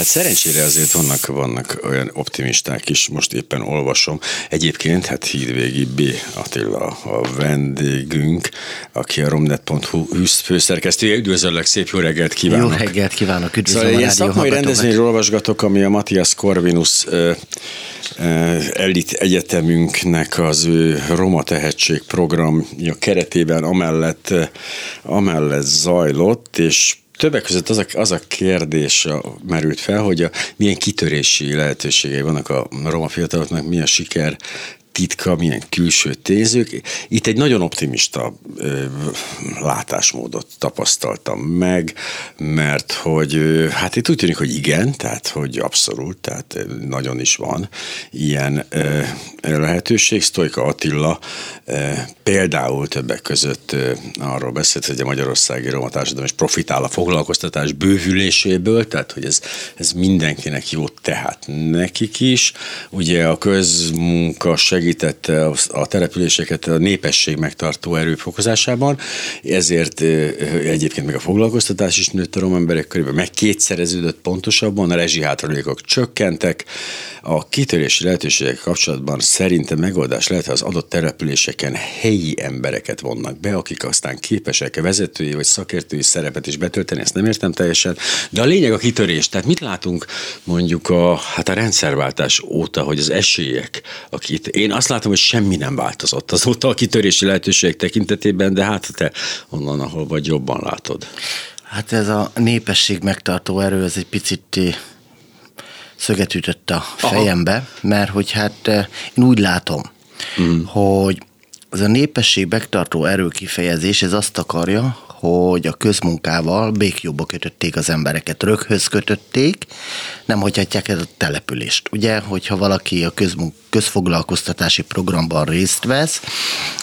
Hát szerencsére azért vannak, vannak olyan optimisták is, most éppen olvasom. Egyébként, hát hírvégi B. Attila a vendégünk, aki a romnet.hu főszerkesztője. Üdvözöllek, szép jó reggelt kívánok! Jó reggelt kívánok, üdvözlöm szóval a ilyen szakmai rendezvényről olvasgatok, ami a Matthias Corvinus elit egyetemünknek az ő Roma Tehetség programja keretében amellett, amellett zajlott, és Többek között az a, az a kérdés merült fel, hogy a, milyen kitörési lehetőségei vannak a roma fiataloknak, milyen siker titka, milyen külső tényzők. Itt egy nagyon optimista ö, látásmódot tapasztaltam meg, mert hogy ö, hát itt úgy tűnik, hogy igen, tehát hogy abszolút, tehát nagyon is van ilyen ö, lehetőség. Sztojka Attila ö, például többek között ö, arról beszélt, hogy a Magyarországi Roma Társadalom is profitál a foglalkoztatás bővüléséből, tehát hogy ez, ez mindenkinek jó, tehát nekik is. Ugye a közmunka segítette a településeket a népesség megtartó erő fokozásában, ezért egyébként meg a foglalkoztatás is nőtt a emberek körében, meg kétszereződött pontosabban, a rezsihátralékok csökkentek, a kitörési lehetőségek kapcsolatban szerintem megoldás lehet, ha az adott településeken helyi embereket vonnak be, akik aztán képesek vezetői vagy szakértői szerepet is betölteni, ezt nem értem teljesen, de a lényeg a kitörés. Tehát mit látunk mondjuk a, hát a rendszerváltás óta, hogy az esélyek, akit én azt látom, hogy semmi nem változott azóta a kitörési lehetőségek tekintetében, de hát te onnan, ahol vagy jobban látod. Hát ez a népesség megtartó erő, ez egy picit eh, szöget ütött a fejembe, Aha. mert hogy hát eh, én úgy látom, mm. hogy ez a népesség megtartó erő kifejezés, ez azt akarja, hogy a közmunkával békjóba kötötték az embereket, röghöz kötötték, nem hagyhatják el a települést. Ugye, hogyha valaki a közmunk, közfoglalkoztatási programban részt vesz,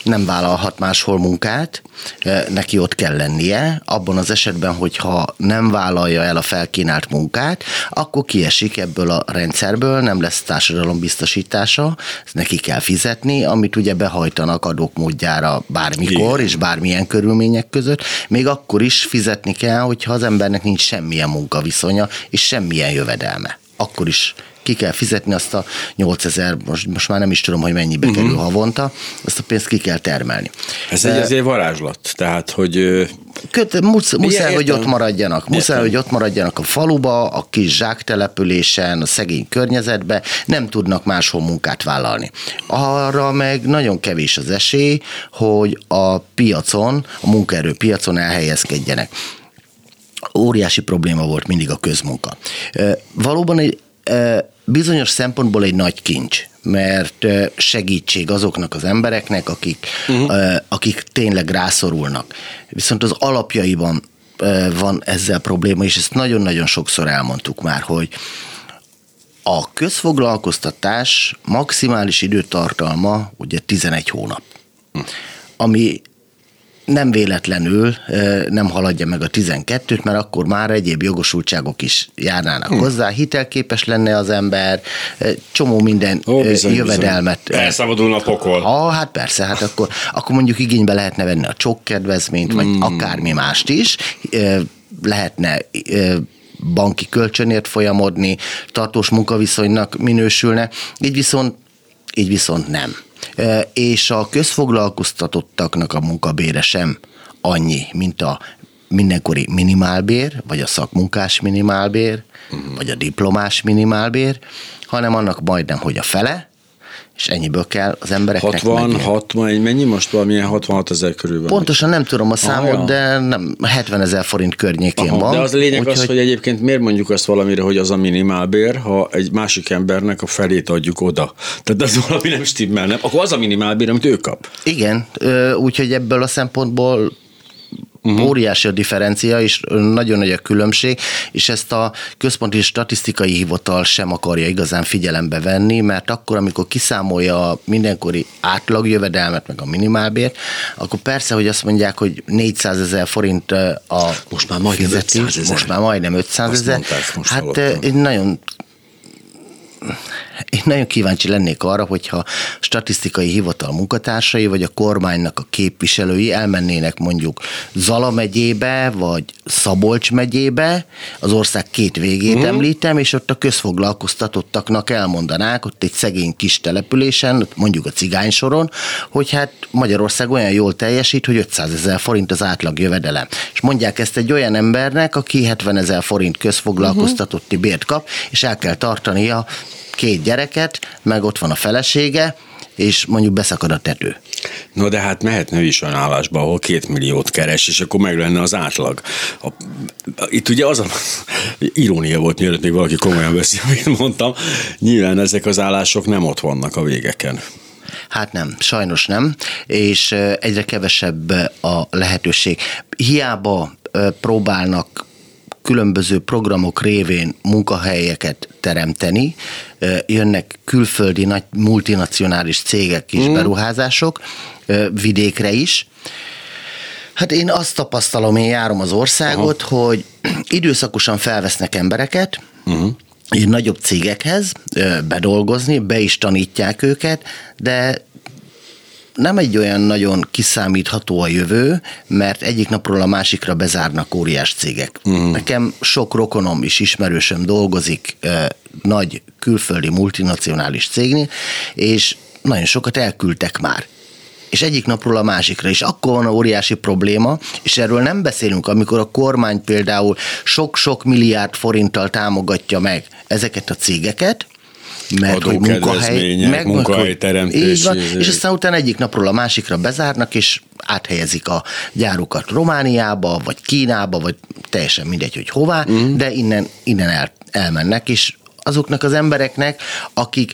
nem vállalhat máshol munkát, e, neki ott kell lennie. Abban az esetben, hogyha nem vállalja el a felkínált munkát, akkor kiesik ebből a rendszerből, nem lesz társadalombiztosítása, ezt neki kell fizetni, amit ugye behajtanak adók módjára bármikor Igen. és bármilyen körülmények között, még akkor is fizetni kell, hogyha az embernek nincs semmilyen munkaviszonya és semmilyen jövedelme. Akkor is ki kell fizetni azt a 8000, most, most már nem is tudom, hogy mennyibe uh-huh. kerül havonta, azt a pénzt ki kell termelni. Ez egy azért varázslat, tehát, hogy... Köt, musz, muszáj, hogy ott maradjanak. Muszáj, értem. hogy ott maradjanak a faluba, a kis zsáktelepülésen, a szegény környezetbe, nem tudnak máshol munkát vállalni. Arra meg nagyon kevés az esély, hogy a piacon, a munkaerőpiacon elhelyezkedjenek óriási probléma volt mindig a közmunka. Valóban egy bizonyos szempontból egy nagy kincs, mert segítség azoknak az embereknek, akik, uh-huh. akik tényleg rászorulnak. Viszont az alapjaiban van ezzel probléma, és ezt nagyon-nagyon sokszor elmondtuk már, hogy a közfoglalkoztatás maximális időtartalma ugye 11 hónap, hm. ami nem véletlenül nem haladja meg a 12-t, mert akkor már egyéb jogosultságok is járnának hmm. hozzá, hitelképes lenne az ember, csomó minden Ó, bizony, jövedelmet. Bizony. Elszabadulna a pokol. Ha, hát persze, hát akkor, akkor mondjuk igénybe lehetne venni a csokkedvezményt, hmm. vagy akármi mást is, lehetne banki kölcsönért folyamodni, tartós munkaviszonynak minősülne, így viszont, így viszont nem és a közfoglalkoztatottaknak a munkabére sem annyi, mint a mindenkori minimálbér, vagy a szakmunkás minimálbér, uh-huh. vagy a diplomás minimálbér, hanem annak majdnem, hogy a fele, és ennyiből kell az embereknek 60, megélni. 60, mennyi most valamilyen 66 ezer körül van? Pontosan nem tudom a számot, ah, de nem, 70 ezer forint környékén Aha, van. De az a lényeg úgy, az, hogy... hogy egyébként miért mondjuk azt valamire, hogy az a minimálbér, ha egy másik embernek a felét adjuk oda. Tehát az valami nem stimmel, nem? Akkor az a minimálbér, amit ő kap. Igen, úgyhogy ebből a szempontból Uh-huh. Óriási a differencia, és nagyon nagy a különbség, és ezt a központi statisztikai hivatal sem akarja igazán figyelembe venni, mert akkor, amikor kiszámolja a mindenkori átlagjövedelmet, meg a minimálbért, akkor persze, hogy azt mondják, hogy 400 ezer forint a most már majdnem fizetés, 500 ezer. most már majdnem 500 ezer. Hát egy nagyon én nagyon kíváncsi lennék arra, hogyha statisztikai hivatal munkatársai, vagy a kormánynak a képviselői elmennének mondjuk Zala megyébe, vagy Szabolcs megyébe, az ország két végét mm. említem, és ott a közfoglalkoztatottaknak elmondanák, ott egy szegény kis településen, mondjuk a cigány soron, hogy hát Magyarország olyan jól teljesít, hogy 500 ezer forint az átlag jövedelem. És mondják ezt egy olyan embernek, aki 70 ezer forint közfoglalkoztatotti bért kap, és el kell tartania két gyereket, meg ott van a felesége, és mondjuk beszakad a tető. No, de hát mehetne is olyan állásba, ahol két milliót keres, és akkor meg lenne az átlag. A, itt ugye az a irónia volt, mielőtt még valaki komolyan veszi, amit mondtam. Nyilván ezek az állások nem ott vannak a végeken. Hát nem, sajnos nem, és egyre kevesebb a lehetőség. Hiába próbálnak különböző programok révén munkahelyeket teremteni, jönnek külföldi nagy multinacionális cégek és mm. beruházások vidékre is. Hát én azt tapasztalom, én járom az országot, Aha. hogy időszakosan felvesznek embereket, uh-huh nagyobb cégekhez bedolgozni, be is tanítják őket, de nem egy olyan nagyon kiszámítható a jövő, mert egyik napról a másikra bezárnak óriás cégek. Mm. Nekem sok rokonom is ismerősöm dolgozik eh, nagy külföldi multinacionális cégnél, és nagyon sokat elküldtek már és egyik napról a másikra, és akkor van a óriási probléma, és erről nem beszélünk, amikor a kormány például sok-sok milliárd forinttal támogatja meg ezeket a cégeket, mert hogy munkahely, meg, munkahelyteremtés. Van, és aztán utána egyik napról a másikra bezárnak, és áthelyezik a gyárukat Romániába, vagy Kínába, vagy teljesen mindegy, hogy hová, mm. de innen, innen el, elmennek, és azoknak az embereknek, akik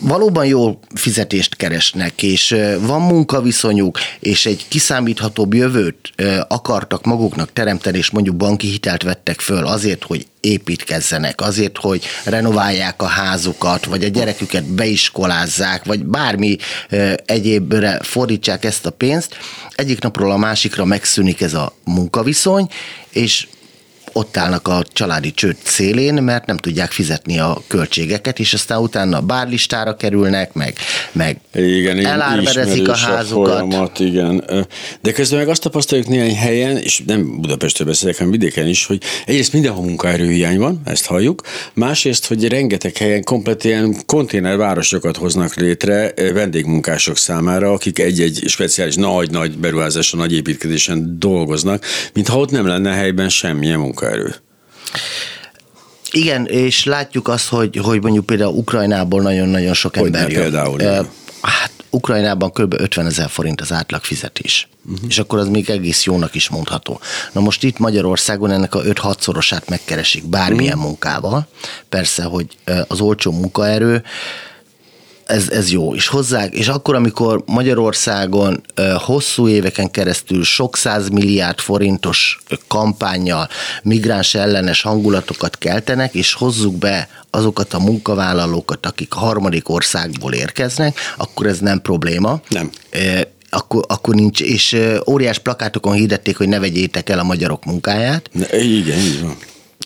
valóban jó fizetést keresnek, és van munkaviszonyuk, és egy kiszámíthatóbb jövőt akartak maguknak teremteni, és mondjuk banki hitelt vettek föl azért, hogy építkezzenek, azért, hogy renoválják a házukat, vagy a gyereküket beiskolázzák, vagy bármi egyébre fordítsák ezt a pénzt, egyik napról a másikra megszűnik ez a munkaviszony, és ott állnak a családi csőd szélén, mert nem tudják fizetni a költségeket, és aztán utána bárlistára kerülnek, meg, meg igen, elárverezik a házukat. A folyamat, igen. De közben meg azt tapasztaljuk néhány helyen, és nem Budapestről beszélek, hanem vidéken is, hogy egyrészt mindenhol munkaerőhiány van, ezt halljuk, másrészt, hogy rengeteg helyen komplet ilyen konténervárosokat hoznak létre vendégmunkások számára, akik egy-egy speciális nagy-nagy beruházáson, nagy építkezésen dolgoznak, mintha ott nem lenne helyben semmilyen munka munkaerő. Igen, és látjuk azt, hogy, hogy mondjuk például Ukrajnából nagyon-nagyon sok hogy ember jön. például? Uh, hát Ukrajnában kb. 50 ezer forint az átlag fizetés. Uh-huh. És akkor az még egész jónak is mondható. Na most itt Magyarországon ennek a 5-6-szorosát megkeresik bármilyen uh-huh. munkával. Persze, hogy az olcsó munkaerő ez, ez jó. És hozzá, és akkor, amikor Magyarországon hosszú éveken keresztül sok milliárd forintos kampányjal migráns ellenes hangulatokat keltenek, és hozzuk be azokat a munkavállalókat, akik harmadik országból érkeznek, akkor ez nem probléma. Nem akkor, akkor nincs, és óriás plakátokon hirdették, hogy ne vegyétek el a magyarok munkáját. Ne, igen, így van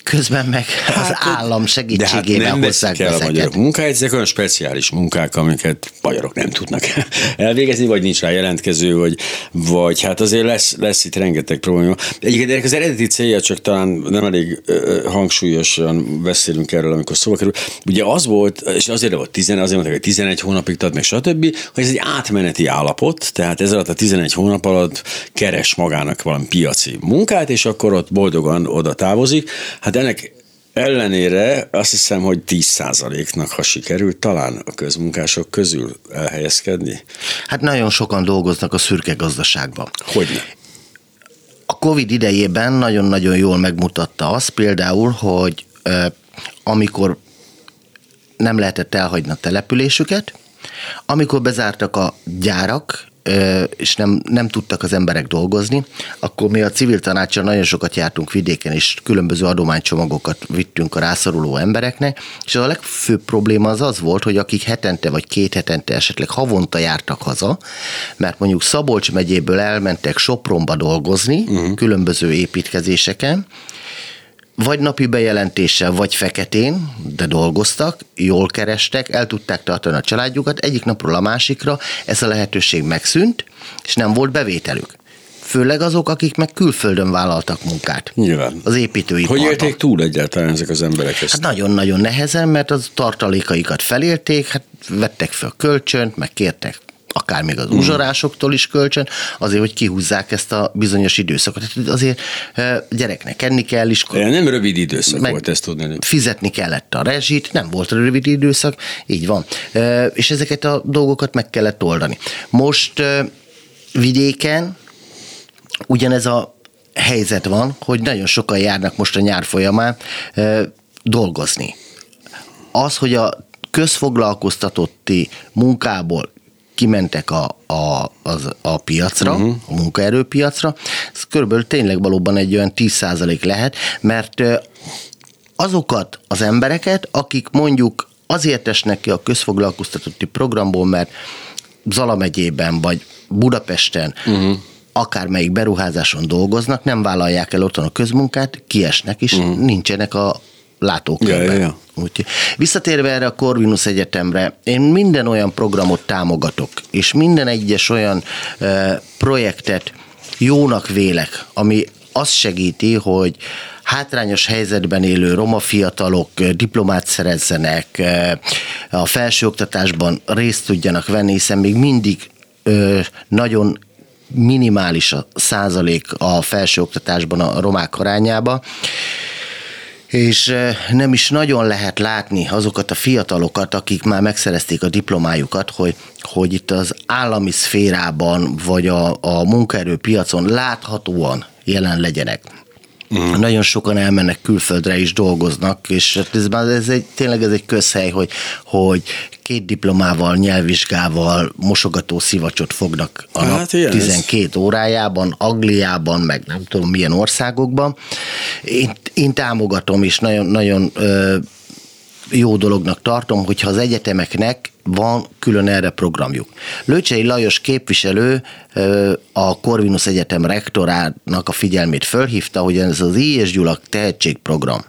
közben meg hát, az állam segítségével hát hozzák el a magyarok munkáit, ezek olyan speciális munkák, amiket magyarok nem tudnak elvégezni, vagy nincs rá jelentkező, vagy, vagy hát azért lesz, lesz itt rengeteg probléma. Egyébként az eredeti célja csak talán nem elég hangsúlyosan beszélünk erről, amikor szóba kerül. Ugye az volt, és azért volt 10, azért mondták, hogy 11 hónapig tart, meg stb., hogy ez egy átmeneti állapot, tehát ez alatt a 11 hónap alatt keres magának valami piaci munkát, és akkor ott boldogan oda távozik. Hát Hát ennek ellenére azt hiszem, hogy 10%-nak, ha sikerült talán a közmunkások közül elhelyezkedni. Hát nagyon sokan dolgoznak a szürke gazdaságban. Hogyne? A Covid idejében nagyon-nagyon jól megmutatta azt például, hogy amikor nem lehetett elhagyni a településüket, amikor bezártak a gyárak, és nem, nem tudtak az emberek dolgozni, akkor mi a civil tanácsal nagyon sokat jártunk vidéken, és különböző adománycsomagokat vittünk a rászoruló embereknek, és a legfőbb probléma az az volt, hogy akik hetente vagy két hetente esetleg havonta jártak haza, mert mondjuk Szabolcs megyéből elmentek Sopronba dolgozni, uh-huh. különböző építkezéseken, vagy napi bejelentéssel, vagy feketén, de dolgoztak, jól kerestek, el tudták tartani a családjukat, egyik napról a másikra ez a lehetőség megszűnt, és nem volt bevételük. Főleg azok, akik meg külföldön vállaltak munkát. Nyilván. Az építőiparban. Hogy élték túl egyáltalán ezek az emberek ezt? Hát nagyon-nagyon nehezen, mert az tartalékaikat felérték, hát vettek fel kölcsönt, meg kértek akár még az uzsorásoktól is kölcsön, azért, hogy kihúzzák ezt a bizonyos időszakot. Tehát azért gyereknek enni kell is. Nem rövid időszak meg volt ezt tudni. Fizetni kellett a rezsit, nem volt rövid időszak, így van. És ezeket a dolgokat meg kellett oldani. Most vidéken ugyanez a helyzet van, hogy nagyon sokan járnak most a nyár folyamán dolgozni. Az, hogy a közfoglalkoztatotti munkából kimentek a, a, az, a piacra, uh-huh. a munkaerőpiacra, ez körülbelül tényleg valóban egy olyan 10% lehet, mert azokat az embereket, akik mondjuk azért esnek ki a közfoglalkoztatotti programból, mert Zala megyében vagy Budapesten uh-huh akármelyik beruházáson dolgoznak, nem vállalják el otthon a közmunkát, kiesnek, és uh-huh. nincsenek a látókörben. Ja, ja, ja. Úgy, visszatérve erre a Corvinus Egyetemre, én minden olyan programot támogatok, és minden egyes olyan e, projektet jónak vélek, ami azt segíti, hogy hátrányos helyzetben élő roma fiatalok diplomát szerezzenek, a felsőoktatásban részt tudjanak venni, hiszen még mindig nagyon minimális a százalék a felsőoktatásban a romák arányába és nem is nagyon lehet látni azokat a fiatalokat, akik már megszerezték a diplomájukat, hogy, hogy itt az állami szférában vagy a, a munkaerőpiacon láthatóan jelen legyenek. Mm. Nagyon sokan elmennek külföldre is dolgoznak, és hát ez, ez egy, tényleg ez egy közhely, hogy, hogy két diplomával, nyelvvizsgával mosogató szivacsot fognak a hát nap 12 ez. órájában, Angliában, meg nem tudom milyen országokban. Én, én támogatom, és nagyon, nagyon ö, jó dolognak tartom, hogyha az egyetemeknek van külön erre programjuk. Lőcsei Lajos képviselő a Corvinus Egyetem rektorának a figyelmét fölhívta, hogy ez az I. és Gyulak tehetségprogram.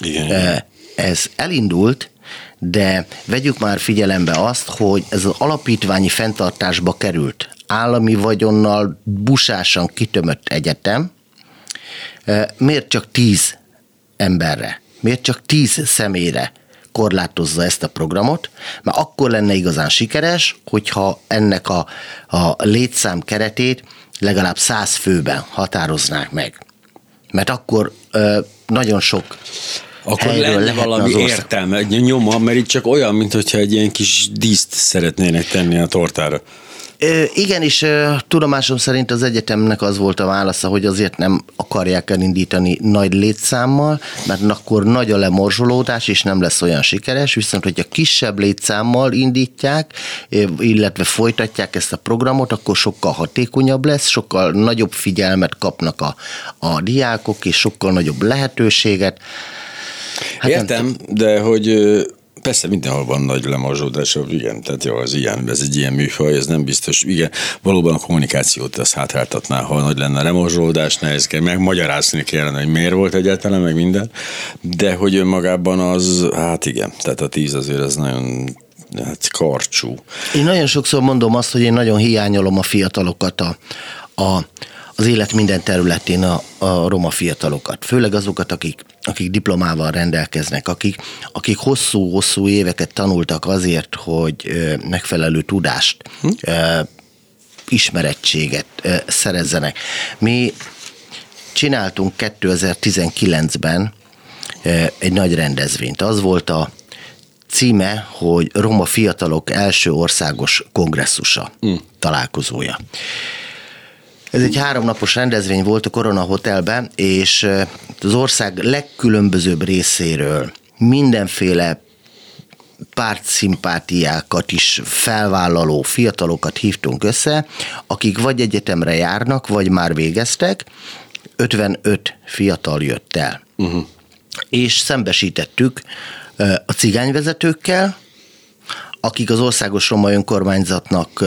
Igen. Ez elindult, de vegyük már figyelembe azt, hogy ez az alapítványi fenntartásba került állami vagyonnal busásan kitömött egyetem, miért csak tíz emberre, miért csak tíz személyre korlátozza ezt a programot, mert akkor lenne igazán sikeres, hogyha ennek a, a létszám keretét legalább száz főben határoznák meg. Mert akkor ö, nagyon sok akkor lenne valami értelme, egy nyoma, mert itt csak olyan, mintha egy ilyen kis díszt szeretnének tenni a tortára. Igen, és tudomásom szerint az egyetemnek az volt a válasza, hogy azért nem akarják elindítani nagy létszámmal, mert akkor nagy a lemorzsolódás, és nem lesz olyan sikeres, viszont hogyha kisebb létszámmal indítják, illetve folytatják ezt a programot, akkor sokkal hatékonyabb lesz, sokkal nagyobb figyelmet kapnak a, a diákok, és sokkal nagyobb lehetőséget. Hát Értem, nem, de hogy Persze mindenhol van nagy lemazsódás, igen, tehát jó, az ilyen, ez egy ilyen műfaj, ez nem biztos, igen, valóban a kommunikációt az hátráltatná, ha nagy lenne a lemazsódás, nehéz kell, meg magyarázni kellene, hogy miért volt egyáltalán, meg minden, de hogy önmagában az, hát igen, tehát a tíz azért az nagyon hát karcsú. Én nagyon sokszor mondom azt, hogy én nagyon hiányolom a fiatalokat a, a az élet minden területén a, a roma fiatalokat, főleg azokat, akik, akik diplomával rendelkeznek, akik, akik hosszú-hosszú éveket tanultak azért, hogy megfelelő tudást, hm? ismerettséget szerezzenek. Mi csináltunk 2019-ben egy nagy rendezvényt. Az volt a címe, hogy Roma Fiatalok első országos kongresszusa, hm. találkozója. Ez egy háromnapos rendezvény volt a Korona Hotelben, és az ország legkülönbözőbb részéről mindenféle pártszimpátiákat is felvállaló fiatalokat hívtunk össze, akik vagy egyetemre járnak, vagy már végeztek, 55 fiatal jött el. Uh-huh. És szembesítettük a cigányvezetőkkel, akik az országos roma önkormányzatnak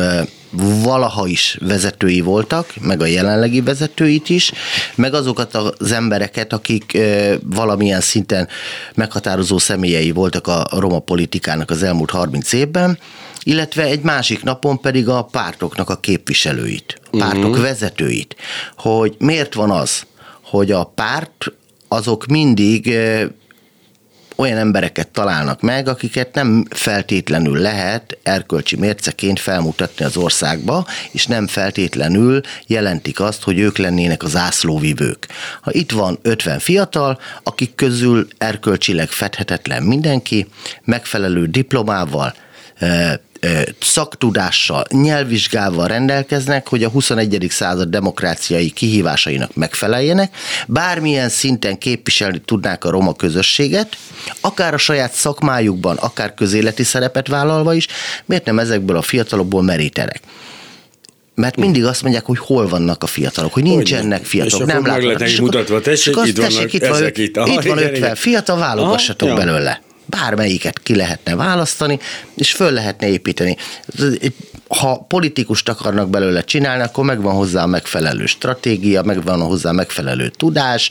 valaha is vezetői voltak, meg a jelenlegi vezetőit is, meg azokat az embereket, akik valamilyen szinten meghatározó személyei voltak a roma politikának az elmúlt 30 évben, illetve egy másik napon pedig a pártoknak a képviselőit, a pártok uh-huh. vezetőit, hogy miért van az, hogy a párt azok mindig olyan embereket találnak meg, akiket nem feltétlenül lehet erkölcsi mérceként felmutatni az országba, és nem feltétlenül jelentik azt, hogy ők lennének az ászlóvivők. Ha itt van 50 fiatal, akik közül erkölcsileg fedhetetlen mindenki, megfelelő diplomával, szaktudással, nyelvvizsgával rendelkeznek, hogy a 21. század demokráciai kihívásainak megfeleljenek, bármilyen szinten képviselni tudnák a roma közösséget, akár a saját szakmájukban, akár közéleti szerepet vállalva is, miért nem ezekből a fiatalokból merítenek? Mert mindig azt mondják, hogy hol vannak a fiatalok, hogy nincsenek fiatalok, nem látnak. És mutatva, tessék, itt vannak, itt van, itt, itt van 50 fiatal, válogassatok Aha, belőle bármelyiket ki lehetne választani, és föl lehetne építeni. Ha politikust akarnak belőle csinálni, akkor megvan hozzá a megfelelő stratégia, megvan hozzá a megfelelő tudás,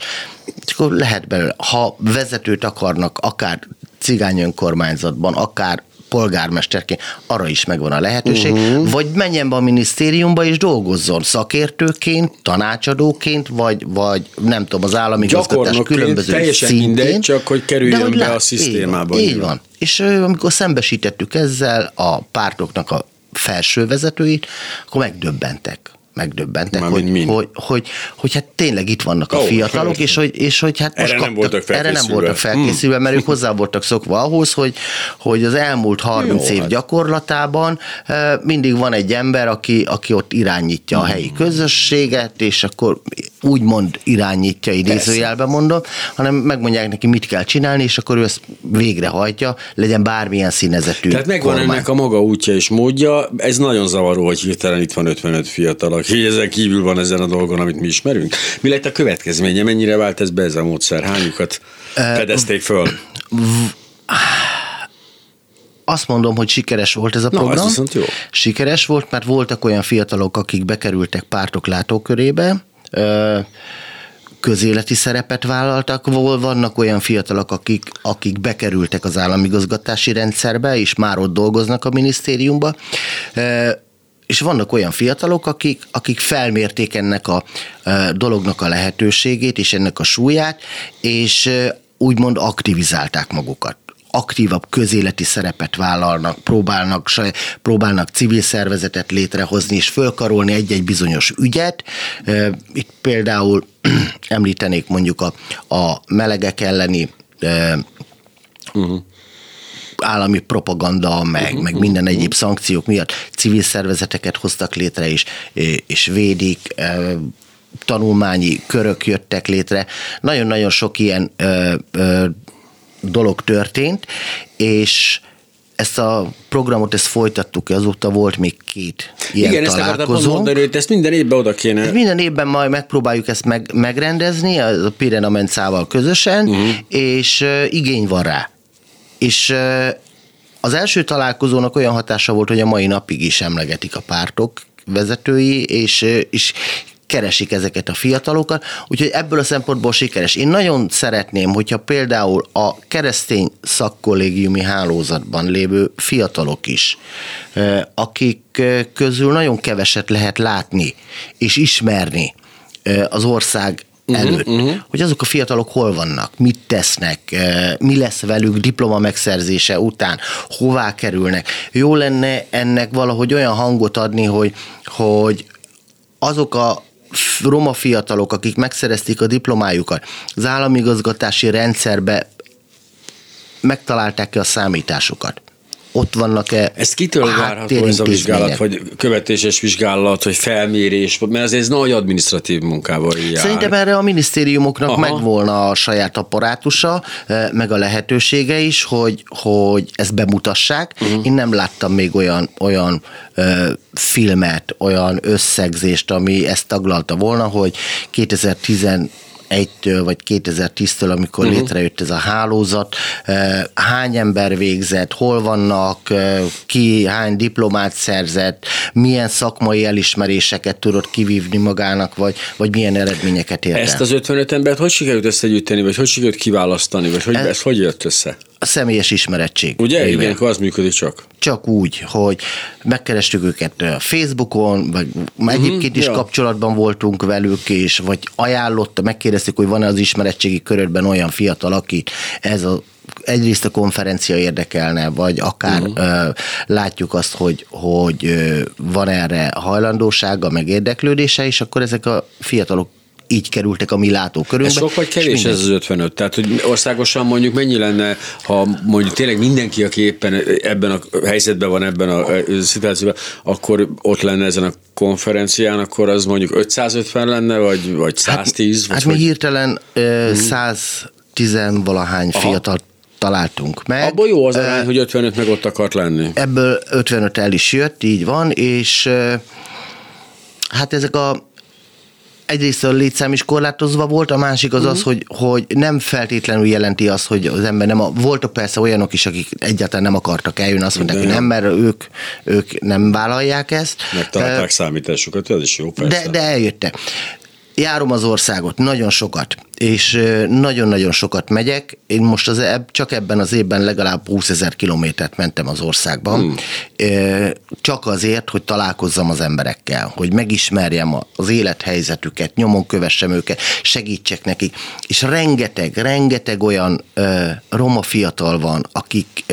és akkor lehet belőle. Ha vezetőt akarnak akár cigány önkormányzatban, akár polgármesterként, arra is megvan a lehetőség, uh-huh. vagy menjen be a minisztériumba és dolgozzon szakértőként, tanácsadóként, vagy, vagy nem tudom, az állami gazgatás különböző teljesen szintén. mindegy, csak hogy kerüljön be lát, a szisztémába. Így van, így van. És amikor szembesítettük ezzel a pártoknak a felső vezetőit, akkor megdöbbentek megdöbbentek, hogy, hogy, hogy, hogy, hogy hát tényleg itt vannak a oh, fiatalok, és hogy, és hogy hát most erre, kaptak, nem voltak erre nem voltak felkészülve, hmm. mert ők hozzá voltak szokva ahhoz, hogy, hogy az elmúlt 30 Jó, év hát. gyakorlatában mindig van egy ember, aki, aki ott irányítja hmm. a helyi közösséget, és akkor úgymond irányítja, idézőjelben mondom, hanem megmondják neki, mit kell csinálni, és akkor ő ezt végrehajtja, legyen bármilyen színezetű Tehát megvan kormány. ennek a maga útja és módja, ez nagyon zavaró, hogy hirtelen itt van 55 fiatal, aki ezen kívül van ezen a dolgon, amit mi ismerünk. Mi lett a következménye, mennyire vált ez be ez a módszer, hányukat fedezték föl? azt mondom, hogy sikeres volt ez a program. Na, ez jó. Sikeres volt, mert voltak olyan fiatalok, akik bekerültek pártok látókörébe, közéleti szerepet vállaltak, vannak olyan fiatalok, akik, akik bekerültek az államigazgatási rendszerbe, és már ott dolgoznak a minisztériumba, és vannak olyan fiatalok, akik, akik felmérték ennek a dolognak a lehetőségét és ennek a súlyát, és úgymond aktivizálták magukat aktívabb közéleti szerepet vállalnak, próbálnak, próbálnak civil szervezetet létrehozni és fölkarolni egy-egy bizonyos ügyet. Itt például említenék mondjuk a, a melegek elleni uh-huh állami propaganda, meg, uh-huh, meg minden uh-huh. egyéb szankciók miatt civil szervezeteket hoztak létre, és, és védik, tanulmányi körök jöttek létre. Nagyon-nagyon sok ilyen ö, ö, dolog történt, és ezt a programot, ezt folytattuk, azóta volt még két ilyen Igen, találkozó. ezt mondani, hogy ezt minden évben oda kéne. Ezt minden évben majd megpróbáljuk ezt meg, megrendezni, a Pirena Mencával közösen, uh-huh. és uh, igény van rá. És az első találkozónak olyan hatása volt, hogy a mai napig is emlegetik a pártok vezetői, és, és keresik ezeket a fiatalokat, úgyhogy ebből a szempontból sikeres. Én nagyon szeretném, hogyha például a keresztény szakkollégiumi hálózatban lévő fiatalok is, akik közül nagyon keveset lehet látni és ismerni az ország előtt, uh-huh. hogy azok a fiatalok hol vannak, mit tesznek, mi lesz velük diploma megszerzése után, hová kerülnek. Jó lenne ennek valahogy olyan hangot adni, hogy, hogy azok a roma fiatalok, akik megszerezték a diplomájukat, az államigazgatási rendszerbe megtalálták ki a számításukat ott vannak-e Ez kitől várható ez a vizsgálat, vagy követéses vizsgálat, vagy felmérés, mert ez, ez nagy adminisztratív munkával jár. Szerintem erre a minisztériumoknak Aha. megvolna a saját apparátusa, meg a lehetősége is, hogy, hogy ezt bemutassák. Uh-huh. Én nem láttam még olyan, olyan ö, filmet, olyan összegzést, ami ezt taglalta volna, hogy 2010 2001-től vagy 2010-től, amikor uh-huh. létrejött ez a hálózat, hány ember végzett, hol vannak, ki hány diplomát szerzett, milyen szakmai elismeréseket tudott kivívni magának, vagy, vagy milyen eredményeket ért Ezt az 55 embert hogy sikerült összegyűjteni, vagy hogy sikerült kiválasztani, vagy hogy ez, ez hogy jött össze? A személyes ismerettség. Ugye? Éve. Igen, akkor az működik csak. Csak úgy, hogy megkerestük őket a Facebookon, vagy uh-huh, egyébként is ja. kapcsolatban voltunk velük, és vagy ajánlott, megkérdeztük, hogy van-e az ismeretségi körödben olyan fiatal, aki ez a egyrészt a konferencia érdekelne, vagy akár uh-huh. ö, látjuk azt, hogy, hogy ö, van erre hajlandósága, meg érdeklődése, és akkor ezek a fiatalok így kerültek a mi látókörünkbe. Ez sok vagy kevés ez az 55? Tehát, hogy országosan mondjuk mennyi lenne, ha mondjuk tényleg mindenki, aki éppen ebben a helyzetben van, ebben a szituációban, akkor ott lenne ezen a konferencián, akkor az mondjuk 550 lenne, vagy, vagy 110? Hát, vagy hát mi hirtelen uh, 110 valahány fiatal találtunk meg. Abból jó az arány, hogy 55 meg ott akart lenni. Ebből 55 el is jött, így van, és hát ezek a egyrészt a létszám is korlátozva volt, a másik az uh-huh. az, hogy, hogy nem feltétlenül jelenti azt, hogy az ember nem, a, voltak persze olyanok is, akik egyáltalán nem akartak eljönni, azt mondták, hogy nem, mert ők, ők nem vállalják ezt. Megtalálták uh, számításukat, ez is jó persze. De, de eljöttek. Járom az országot, nagyon sokat és nagyon-nagyon sokat megyek. Én most az, csak ebben az évben legalább 20 ezer kilométert mentem az országban, hmm. csak azért, hogy találkozzam az emberekkel, hogy megismerjem az élethelyzetüket, nyomon kövessem őket, segítsek nekik. És rengeteg, rengeteg olyan roma fiatal van, akik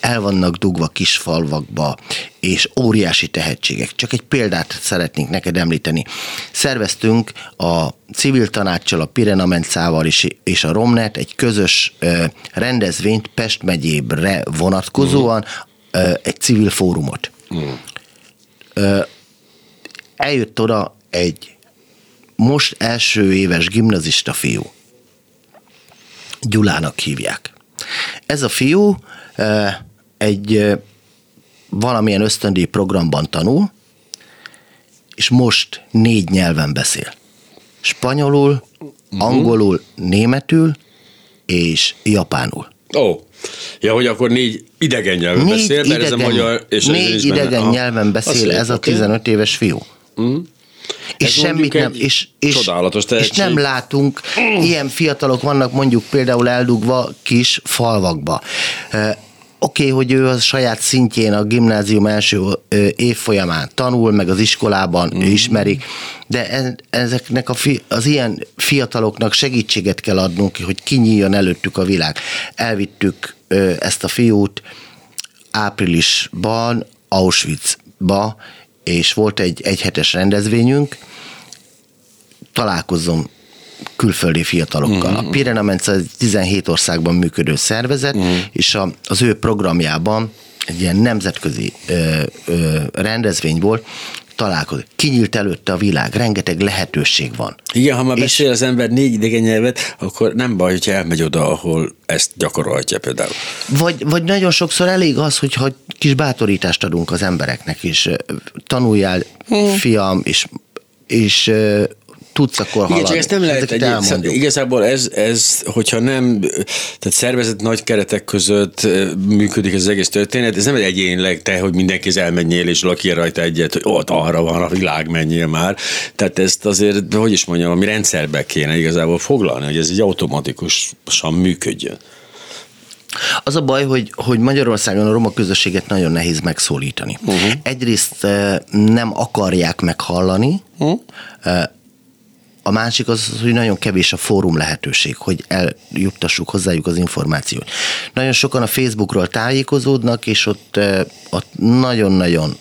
el vannak dugva kis falvakba, és óriási tehetségek. Csak egy példát szeretnénk neked említeni. Szerveztünk a civil tanácssal, a Pirenamencával is, és a Romnet egy közös rendezvényt Pest megyébre vonatkozóan, mm. egy civil fórumot. Mm. Eljött oda egy most első éves gimnazista fiú. Gyulának hívják. Ez a fiú egy valamilyen ösztöndíj programban tanul, és most négy nyelven beszél spanyolul, uh-huh. angolul, németül és japánul. Ó, oh. ja, hogy akkor négy idegen nyelven négy beszél, idegen, ez a magyar és Négy ez idegen benne. nyelven beszél ez a 15 éves fiú. Uh-huh. És ez semmit nem, és, és, csodálatos és nem látunk, ilyen fiatalok vannak mondjuk például eldugva kis falvakba oké, okay, hogy ő a saját szintjén a gimnázium első évfolyamán tanul, meg az iskolában mm. ismerik, de ezeknek a fi, az ilyen fiataloknak segítséget kell adnunk, hogy kinyíljon előttük a világ. Elvittük ezt a fiút áprilisban Auschwitzba, és volt egy egyhetes rendezvényünk, találkozom külföldi fiatalokkal. Mm-hmm. A Pirenamence 17 országban működő szervezet, mm-hmm. és a, az ő programjában egy ilyen nemzetközi ö, ö, rendezvény volt, találkozik. Kinyílt előtte a világ, rengeteg lehetőség van. Igen, ha már és beszél az ember négy idegen nyelvet, akkor nem baj, hogyha elmegy oda, ahol ezt gyakorolhatja például. Vagy, vagy nagyon sokszor elég az, hogyha kis bátorítást adunk az embereknek, és tanuljál, hmm. fiam, és, és tudsz akkor haladni. Igen, csak ezt nem lehet egy, igazából ez, ez, hogyha nem, tehát szervezet nagy keretek között működik ez az egész történet, ez nem egy egyénleg te, hogy mindenki elmenjél és lakja rajta egyet, hogy ott arra van a világ, menjél már. Tehát ezt azért, hogy is mondjam, ami rendszerbe kéne igazából foglalni, hogy ez egy automatikusan működjön. Az a baj, hogy, hogy Magyarországon a roma közösséget nagyon nehéz megszólítani. Uh-huh. Egyrészt nem akarják meghallani, uh-huh a másik az, hogy nagyon kevés a fórum lehetőség, hogy eljuttassuk hozzájuk az információt. Nagyon sokan a Facebookról tájékozódnak, és ott, ott nagyon-nagyon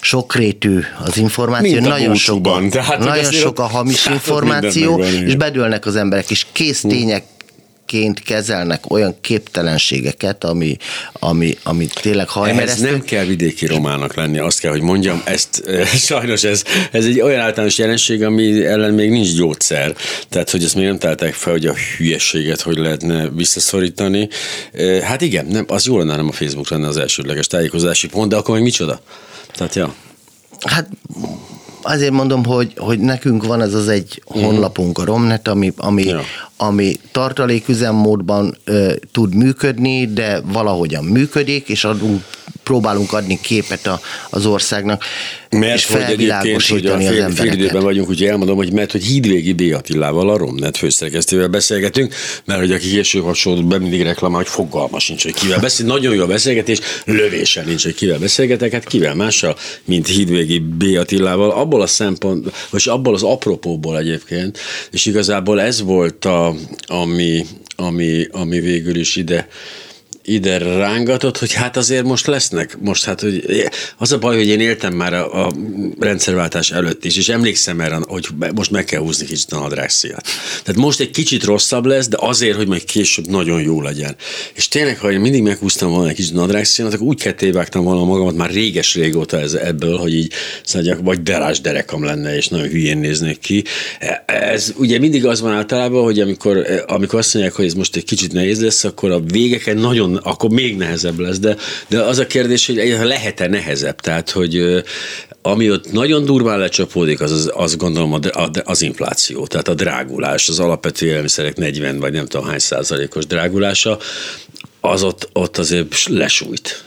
sokrétű az információ, Mint nagyon, sok, nagyon sok a hamis információ, és bedőlnek az emberek, és kész tények ként kezelnek olyan képtelenségeket, ami, ami, ami tényleg hajmeresztő. nem kell vidéki romának lenni, azt kell, hogy mondjam, ezt eh, sajnos ez, ez egy olyan általános jelenség, ami ellen még nincs gyógyszer. Tehát, hogy ezt még nem találták fel, hogy a hülyeséget hogy lehetne visszaszorítani. Eh, Hát igen, nem, az jó lenne, nem a Facebook lenne az elsődleges tájékozási pont, de akkor meg micsoda? Tehát, ja. Hát azért mondom, hogy, hogy nekünk van ez az egy honlapunk, a Romnet, ami, ami, Ja. ja. ami tartaléküzemmódban ö, tud működni, de valahogyan működik, és adunk, próbálunk adni képet a, az országnak, Mert és egyébként, hogy felvilágosítani az fél, fél időben vagyunk, úgyhogy elmondom, hogy mert hogy Hídvégi B. Attilával, a Romnet főszerkesztővel beszélgetünk, mert hogy aki később hasonlót be mindig reklamál, hogy fogalma sincs, hogy kivel beszél. Nagyon jó a beszélgetés, lövésen nincs, hogy kivel beszélgetek, hát kivel mással, mint Hídvégi B. Attilával. Abból a szempont, vagy abból az apropóból egyébként, és igazából ez volt a, ami, ami, ami végül is ide ide rángatott, hogy hát azért most lesznek, most hát, hogy az a baj, hogy én éltem már a, a rendszerváltás előtt is, és emlékszem erre, hogy most meg kell húzni kicsit a nadrágszíjat. Tehát most egy kicsit rosszabb lesz, de azért, hogy majd később nagyon jó legyen. És tényleg, ha én mindig meghúztam volna egy kicsit nadrágszíjat, akkor úgy kettévágtam volna magamat már réges régóta ez, ebből, hogy így szóval, vagy derás derekam lenne, és nagyon hülyén néznék ki. Ez ugye mindig az van általában, hogy amikor, amikor azt mondják, hogy ez most egy kicsit nehéz lesz, akkor a végeken nagyon akkor még nehezebb lesz, de, de az a kérdés, hogy lehet-e nehezebb, tehát, hogy ami ott nagyon durván lecsapódik, az, az, az gondolom a, a, az infláció, tehát a drágulás, az alapvető élelmiszerek 40 vagy nem tudom hány százalékos drágulása, az ott, ott azért lesújt.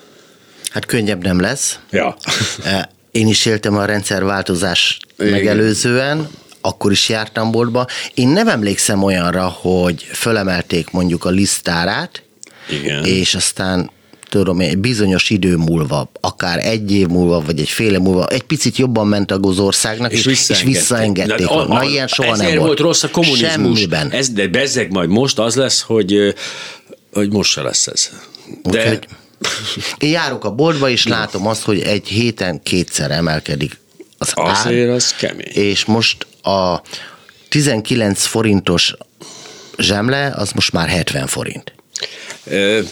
Hát könnyebb nem lesz. Ja. E, Én is éltem a rendszerváltozás Igen. megelőzően, akkor is jártam boltba. Én nem emlékszem olyanra, hogy fölemelték mondjuk a lisztárát, Igen. és aztán tudom, egy bizonyos idő múlva, akár egy év múlva, vagy egy fél év múlva, egy picit jobban ment az országnak, és, és visszaengedték. visszaengedték. Na, Na, a- Na, a- ilyen soha ezért nem volt. volt rossz a kommunizmus. Semmiben. Ez, de bezzeg majd most az lesz, hogy, hogy most se lesz ez. De, Úgyhogy én járok a boltba, és látom azt, hogy egy héten kétszer emelkedik az ár, azért az kemény. és most a 19 forintos zsemle, az most már 70 forint. Ö,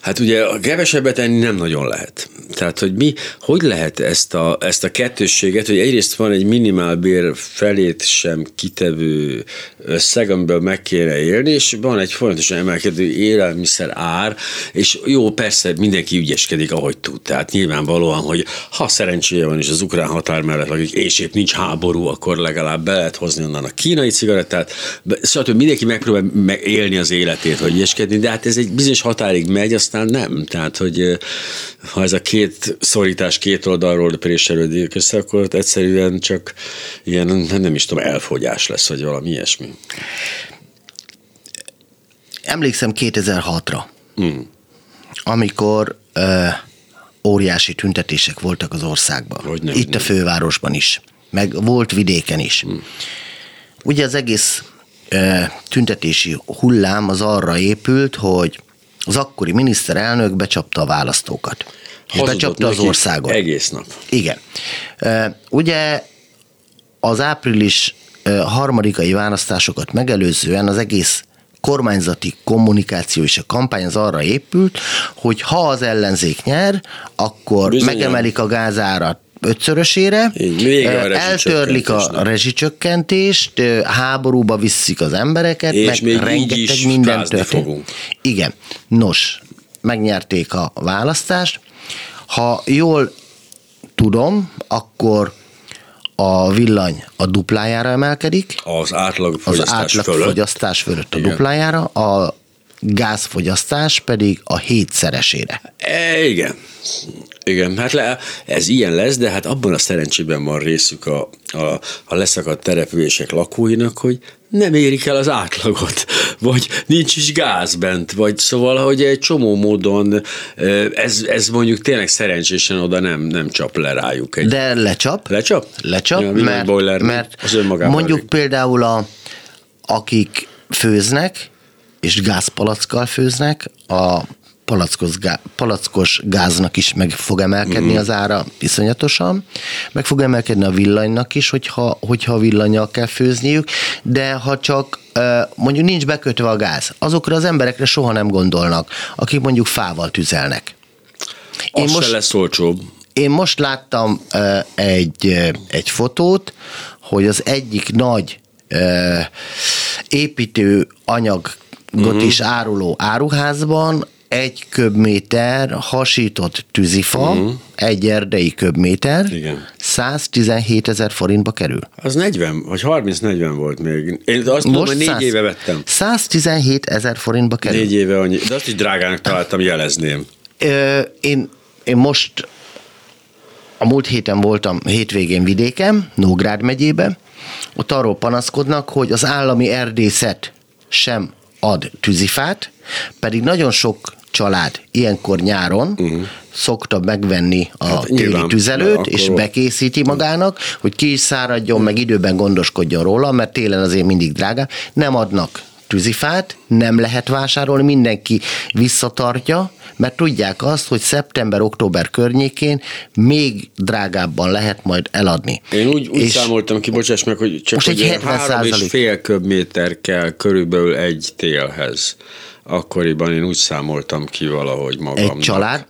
Hát ugye a kevesebbet enni nem nagyon lehet. Tehát, hogy mi, hogy lehet ezt a, ezt a kettősséget, hogy egyrészt van egy minimálbér felét sem kitevő összeg, amiből meg kéne élni, és van egy folyamatosan emelkedő élelmiszer ár, és jó, persze mindenki ügyeskedik, ahogy tud. Tehát nyilvánvalóan, hogy ha szerencséje van, és az ukrán határ mellett lakik, és épp nincs háború, akkor legalább be lehet hozni onnan a kínai cigarettát, be- stb. Mindenki megpróbál meg élni az életét, hogy ügyeskedni, de hát ez egy bizonyos határig megy, aztán nem. Tehát, hogy ha ez a két szorítás két oldalról préselődik össze, akkor egyszerűen csak ilyen, nem is tudom, elfogyás lesz, vagy valami ilyesmi. Emlékszem 2006-ra, Hmm. amikor ö, óriási tüntetések voltak az országban. Hogyne, Itt hogyne. a fővárosban is, meg volt vidéken is. Hmm. Ugye az egész tüntetési hullám az arra épült, hogy az akkori miniszterelnök becsapta a választókat. És Hazudott becsapta az országot. Egész nap. Igen. Ugye az április harmadikai választásokat megelőzően az egész kormányzati kommunikáció és a kampány az arra épült, hogy ha az ellenzék nyer, akkor Bizonyan. megemelik a gázárat ötszörösére, Így, a eltörlik a rezsicsökkentést, háborúba viszik az embereket, És meg még rengeteg minden fogunk. Igen. Nos, megnyerték a választást. Ha jól tudom, akkor a villany a duplájára emelkedik, Az átlag az fogyasztás átlag fölött. fogyasztás fölött a Igen. duplájára, a gázfogyasztás pedig a hétszeresére. E, igen. Igen, hát le, ez ilyen lesz, de hát abban a szerencsében van részük a, a, a leszakadt települések lakóinak, hogy nem érik el az átlagot, vagy nincs is gáz bent, vagy szóval, hogy egy csomó módon ez, ez mondjuk tényleg szerencsésen oda nem, nem csap le rájuk. Egy, De lecsap. Lecsap? Lecsap, Ja, mert, boiler mert az mondjuk elég. például a, akik főznek, és gázpalackkal főznek, a palackos, gá, palackos gáznak is meg fog emelkedni mm. az ára iszonyatosan, meg fog emelkedni a villanynak is, hogyha, hogyha a villanyjal kell főzniük, de ha csak mondjuk nincs bekötve a gáz, azokra az emberekre soha nem gondolnak, akik mondjuk fával tüzelnek. Én az most, se lesz olcsóbb. Én most láttam egy, egy fotót, hogy az egyik nagy építő anyagot uh-huh. is áruló áruházban egy köbméter hasított tűzifa, uh-huh. egy erdei köbméter, Igen. 117 ezer forintba kerül. Az 40, vagy 30-40 volt még. Én azt tudom, hogy négy 100, éve vettem. 117 ezer forintba kerül. Négy éve annyi, de azt is drágának találtam, jelezném. Ö, én, én most a múlt héten voltam hétvégén vidéken, Nógrád megyébe, ott arról panaszkodnak, hogy az állami erdészet sem ad tűzifát, pedig nagyon sok család ilyenkor nyáron uh-huh. szokta megvenni a hát, téli nyilván, tüzelőt, és akkor... bekészíti magának, hogy ki is száradjon, meg időben gondoskodjon róla, mert télen azért mindig drága. Nem adnak tűzifát, nem lehet vásárolni, mindenki visszatartja, mert tudják azt, hogy szeptember-október környékén még drágábban lehet majd eladni. Én úgy, úgy és számoltam ki, bocsáss meg, hogy csak most hogy egy három és fél köbméter kell körülbelül egy télhez. Akkoriban én úgy számoltam ki valahogy magamnak. Egy család?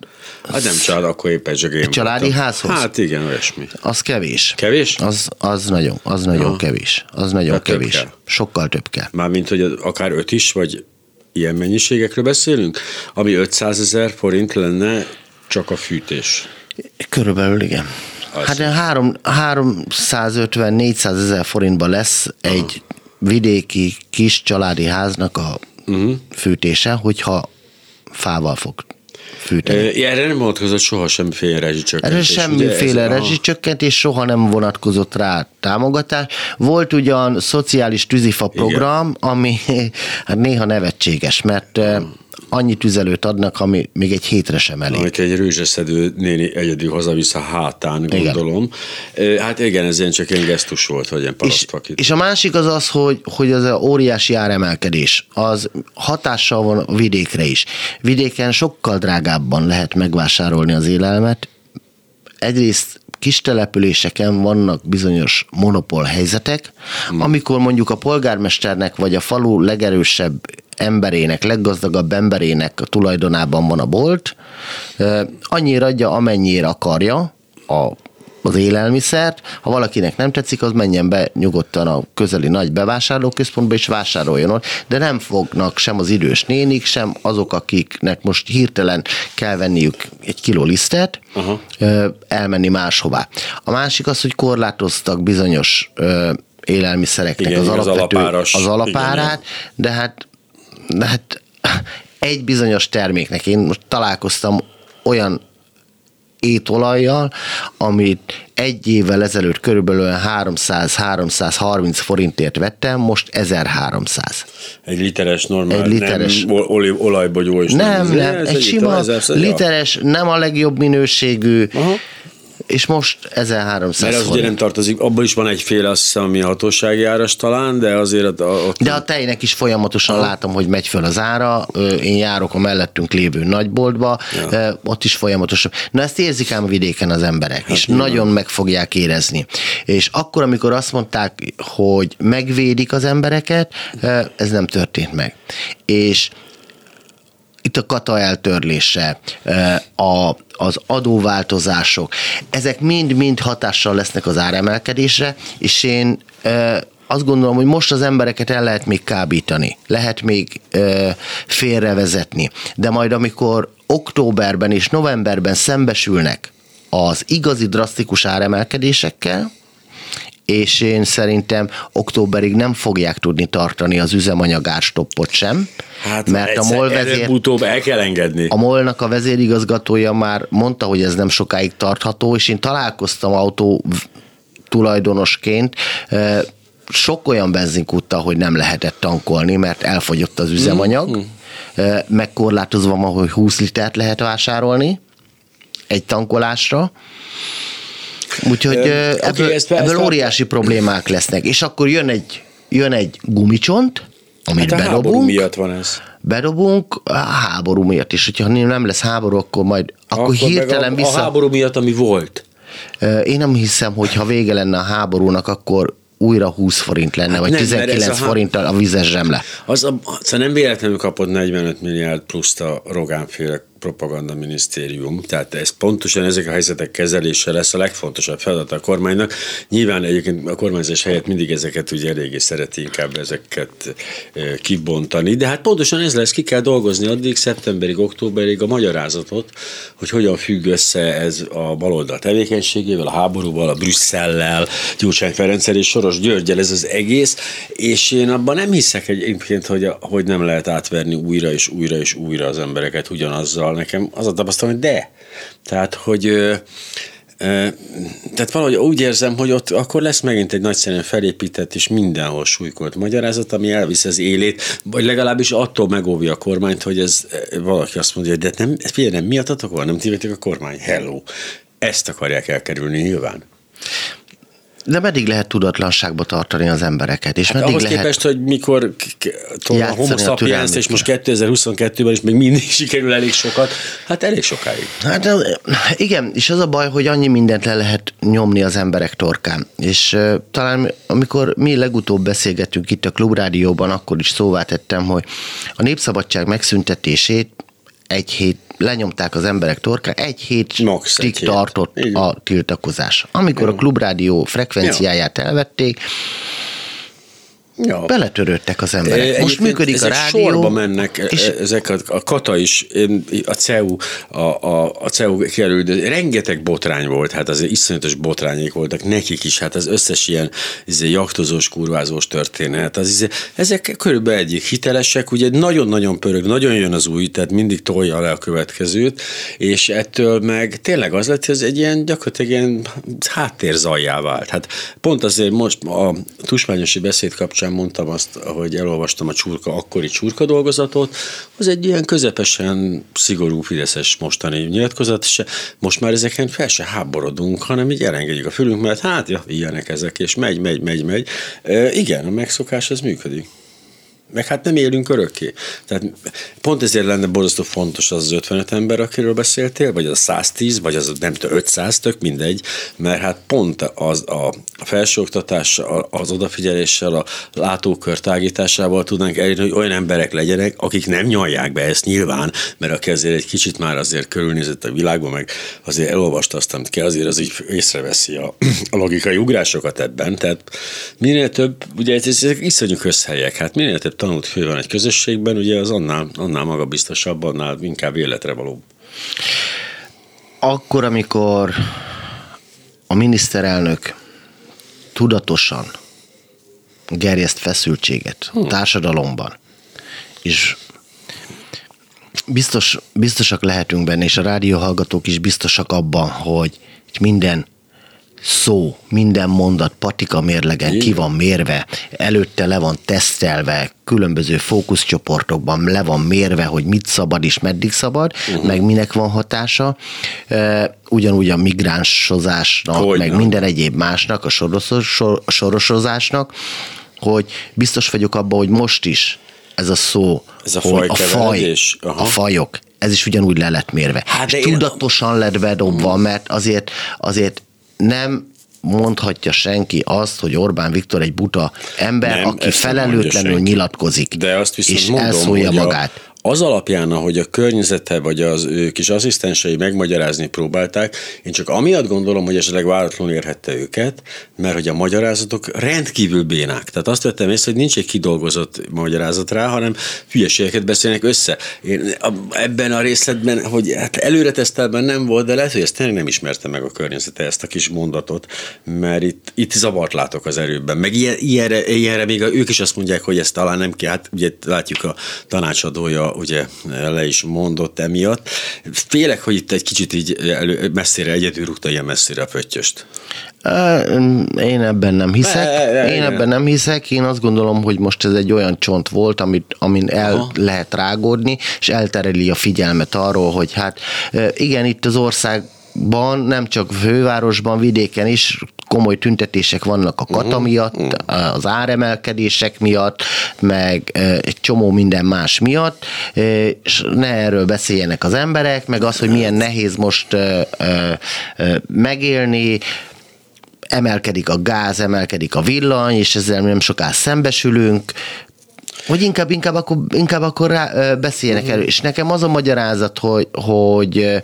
Hát nem család, akkor én Egy családi voltam. házhoz? Hát igen, olyasmi. Az kevés. Kevés? Az, az nagyon, az nagyon ja. kevés. Az nagyon hát kevés. Több Sokkal több kell. Mármint, hogy akár öt is, vagy ilyen mennyiségekről beszélünk, ami 500 ezer forint lenne csak a fűtés. Körülbelül igen. Az. Hát 350-400 ezer forintba lesz Aha. egy vidéki kis családi háznak a uh-huh. fűtése, hogyha fával fog fűteni. Erre nem vonatkozott soha semmiféle rezsicsökkentés. Erre semmiféle rezsicsökkentés, soha nem vonatkozott rá támogatás. Volt ugyan szociális tűzifa program, Igen. ami hát néha nevetséges, mert annyi tüzelőt adnak, ami még egy hétre sem elég. Amit egy rőzseszedő néni egyedül hazavisz a hátán, gondolom. Igen. Hát igen, ez ilyen csak egy gesztus volt, hogy ilyen és, és a másik az az, hogy, hogy az a óriási áremelkedés, az hatással van a vidékre is. Vidéken sokkal drágábban lehet megvásárolni az élelmet. Egyrészt kis településeken vannak bizonyos monopól helyzetek, hmm. amikor mondjuk a polgármesternek vagy a falu legerősebb emberének, leggazdagabb emberének a tulajdonában van a bolt, annyira adja, amennyire akarja a az élelmiszert, ha valakinek nem tetszik, az menjen be nyugodtan a közeli nagy bevásárlóközpontba és vásároljon ott, de nem fognak sem az idős nénik, sem azok, akiknek most hirtelen kell venniük egy kiló lisztet, Aha. elmenni máshová. A másik az, hogy korlátoztak bizonyos élelmiszereknek igen, az, alapvető, az, alapáras, az alapárát, igen, de hát de hát egy bizonyos terméknek, én most találkoztam olyan étolajjal, amit egy évvel ezelőtt körülbelül 300-330 forintért vettem, most 1300. Egy literes normál, egy literes, nem olajbogyó is. Nem, nem, nem egy sima literes, nem a legjobb minőségű, Aha és most 1300 Mert az ugye nem tartozik, abban is van egyféle, azt hiszem, ami hatósági áras talán, de azért... A, ott... De a tejnek is folyamatosan Aha. látom, hogy megy föl az ára, én járok a mellettünk lévő nagyboltba, ja. ott is folyamatosan. Na ezt érzik ám a vidéken az emberek, hát és nyilván. nagyon meg fogják érezni. És akkor, amikor azt mondták, hogy megvédik az embereket, ez nem történt meg. És itt a kata eltörlése, a, az adóváltozások, ezek mind-mind hatással lesznek az áremelkedésre, és én azt gondolom, hogy most az embereket el lehet még kábítani, lehet még ö, félrevezetni, de majd amikor októberben és novemberben szembesülnek az igazi drasztikus áremelkedésekkel, és én szerintem októberig nem fogják tudni tartani az üzemanyagárstoppot sem, hát mert a MOL vezér, utóbb el kell engedni. A MOL-nak a vezérigazgatója már mondta, hogy ez nem sokáig tartható, és én találkoztam autó tulajdonosként, sok olyan benzinkúttal, hogy nem lehetett tankolni, mert elfogyott az üzemanyag, mm-hmm. megkorlátozva ma, hogy 20 litert lehet vásárolni egy tankolásra, Úgyhogy ebből, okay, ezt, ebből ezt óriási a... problémák lesznek. És akkor jön egy, jön egy gumicsont, amit hát a bedobunk. miatt van ez. bedobunk a háború miatt is. Hogyha nem lesz háború, akkor majd akkor, akkor hirtelen a, vissza... a háború miatt, ami volt. Én nem hiszem, hogy ha vége lenne a háborúnak, akkor újra 20 forint lenne, hát vagy nem, 19 a forinttal a vizes zsemle. Az, a, szóval nem véletlenül kapott 45 milliárd pluszt a Rogánféle propaganda minisztérium, tehát ez pontosan ezek a helyzetek kezelése lesz a legfontosabb feladat a kormánynak. Nyilván egyébként a kormányzás helyett mindig ezeket ugye eléggé szereti inkább ezeket kibontani, de hát pontosan ez lesz, ki kell dolgozni addig szeptemberig, októberig a magyarázatot, hogy hogyan függ össze ez a baloldal tevékenységével, a háborúval, a Brüsszellel, Gyurcsány Ferencsel és Soros Györgyel ez az egész, és én abban nem hiszek egyébként, hogy, hogy nem lehet átverni újra és újra és újra az embereket ugyanazzal, nekem az a tapasztalat, hogy de. Tehát, hogy tehát valahogy úgy érzem, hogy ott akkor lesz megint egy nagyszerűen felépített és mindenhol súlykolt magyarázat, ami elvisz az élét, vagy legalábbis attól megóvja a kormányt, hogy ez valaki azt mondja, hogy de nem, figyelj, nem miattatok van, nem tévedtek a kormány, hello. Ezt akarják elkerülni nyilván. De meddig lehet tudatlanságba tartani az embereket? És hát meddig ahhoz lehet képest, hogy mikor a homo sapiens, és most 2022-ben is még mindig sikerül elég sokat, hát elég sokáig. Hát igen, és az a baj, hogy annyi mindent le lehet nyomni az emberek torkán. És uh, talán amikor mi legutóbb beszélgettünk itt a Klubrádióban, akkor is szóvá tettem, hogy a népszabadság megszüntetését egy hét lenyomták az emberek torka, egy hétig tartott a tiltakozás. Amikor Jó. a klubrádió frekvenciáját elvették, Ja. Beletörődtek az emberek. Most Egyébként működik a rádió. sorba mennek és ezek a, a Kata is, a CEU, a, a, a CEU kerül, de rengeteg botrány volt, hát azért iszonyatos botrányék voltak nekik is, hát az összes ilyen izé, jaktozós, kurvázós történet, az izé, ezek körülbelül egyik hitelesek, ugye nagyon-nagyon pörög, nagyon jön az új, tehát mindig tolja le a következőt, és ettől meg tényleg az lett, hogy ez egy ilyen gyakorlatilag ilyen háttérzajjá vált. Hát pont azért most a tusmányosi beszéd kapcsán sem mondtam azt, hogy elolvastam a csurka, akkori csurka dolgozatot, az egy ilyen közepesen szigorú fideszes mostani nyilatkozat, és most már ezeken fel se háborodunk, hanem így elengedjük a fülünk, mert hát ja, ilyenek ezek, és megy, megy, megy, megy. E, igen, a megszokás az működik. Meg hát nem élünk örökké. Tehát pont ezért lenne borzasztó fontos az az 55 ember, akiről beszéltél, vagy az a 110, vagy az nem tudom, 500, tök mindegy, mert hát pont az a felsőoktatás, az odafigyeléssel, a látókör tágításával tudnánk elérni, hogy olyan emberek legyenek, akik nem nyalják be ezt nyilván, mert aki azért egy kicsit már azért körülnézett a világban, meg azért elolvasta azt, amit kell, azért az így észreveszi a, a logikai ugrásokat ebben. Tehát minél több, ugye ezek iszonyú közhelyek, hát minél több tanult fő van egy közösségben, ugye az annál, annál magabiztosabb, annál inkább életre való. Akkor, amikor a miniszterelnök tudatosan gerjeszt feszültséget a hm. társadalomban, és biztos, biztosak lehetünk benne, és a rádióhallgatók is biztosak abban, hogy minden szó, minden mondat patika mérlegen Igen. ki van mérve, előtte le van tesztelve, különböző fókuszcsoportokban le van mérve, hogy mit szabad és meddig szabad, uh-huh. meg minek van hatása. Ugyanúgy a migránsozásnak, hogy meg minden egyéb másnak, a sorosos, sorosozásnak, hogy biztos vagyok abban, hogy most is ez a szó, ez a, faj a, faj, a fajok, ez is ugyanúgy le lett mérve. Hát és tudatosan lett bedobva, mert azért, azért nem mondhatja senki azt, hogy Orbán Viktor egy buta ember, nem, aki felelőtlenül nyilatkozik, De azt viszont és mondom, elszólja magát. A, az alapján, ahogy a környezete vagy az ő kis asszisztensei megmagyarázni próbálták, én csak amiatt gondolom, hogy esetleg váratlanul érhette őket, mert hogy a magyarázatok rendkívül bénák. Tehát azt vettem észre, hogy nincs egy kidolgozott magyarázat rá, hanem hülyeségeket beszélnek össze. Én ebben a részletben, hogy hát előre nem volt, de lehet, hogy ezt tényleg nem ismerte meg a környezete ezt a kis mondatot, mert itt, itt zavart látok az erőben. Meg ilyen, ilyenre, ilyenre még a, ők is azt mondják, hogy ezt talán nem kell. Hát ugye látjuk a tanácsadója ugye le is mondott emiatt. Félek, hogy itt egy kicsit így elő, messzire egyedül rúgta ilyen messzire a pöttyöst. Én ebben nem hiszek. Én ebben nem hiszek. Én azt gondolom, hogy most ez egy olyan csont volt, amit, amin el Aha. lehet rágódni, és eltereli a figyelmet arról, hogy hát igen, itt az ország országban, nem csak fővárosban, vidéken is komoly tüntetések vannak a kata miatt, az áremelkedések miatt, meg egy csomó minden más miatt, és ne erről beszéljenek az emberek, meg az, hogy milyen nehéz most megélni, emelkedik a gáz, emelkedik a villany, és ezzel nem soká szembesülünk, hogy inkább, inkább akkor, inkább akkor rá, beszéljenek erről. És nekem az a magyarázat, hogy, hogy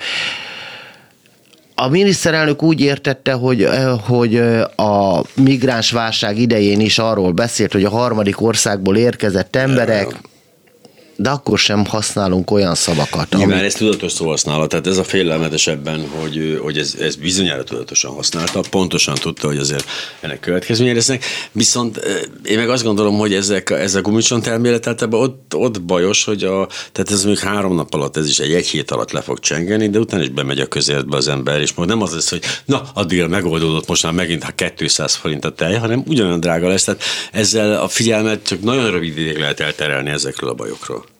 a miniszterelnök úgy értette, hogy, hogy a migráns válság idején is arról beszélt, hogy a harmadik országból érkezett emberek de akkor sem használunk olyan szavakat. Nyilván ami... ez tudatos szóhasználat, tehát ez a félelmetes ebben, hogy, hogy ez, ez bizonyára tudatosan használta, pontosan tudta, hogy azért ennek következménye lesznek, viszont én meg azt gondolom, hogy ezek, ez a gumicsont elmélet általában ott, ott bajos, hogy a, tehát ez még három nap alatt, ez is egy, egy hét alatt le fog csengeni, de utána is bemegy a közértbe az ember, és most nem az lesz, hogy na, addigra megoldódott, most már megint ha 200 forint a tej, hanem ugyanolyan drága lesz, tehát ezzel a figyelmet csak nagyon rövid ideig lehet elterelni ezekről a bajokról.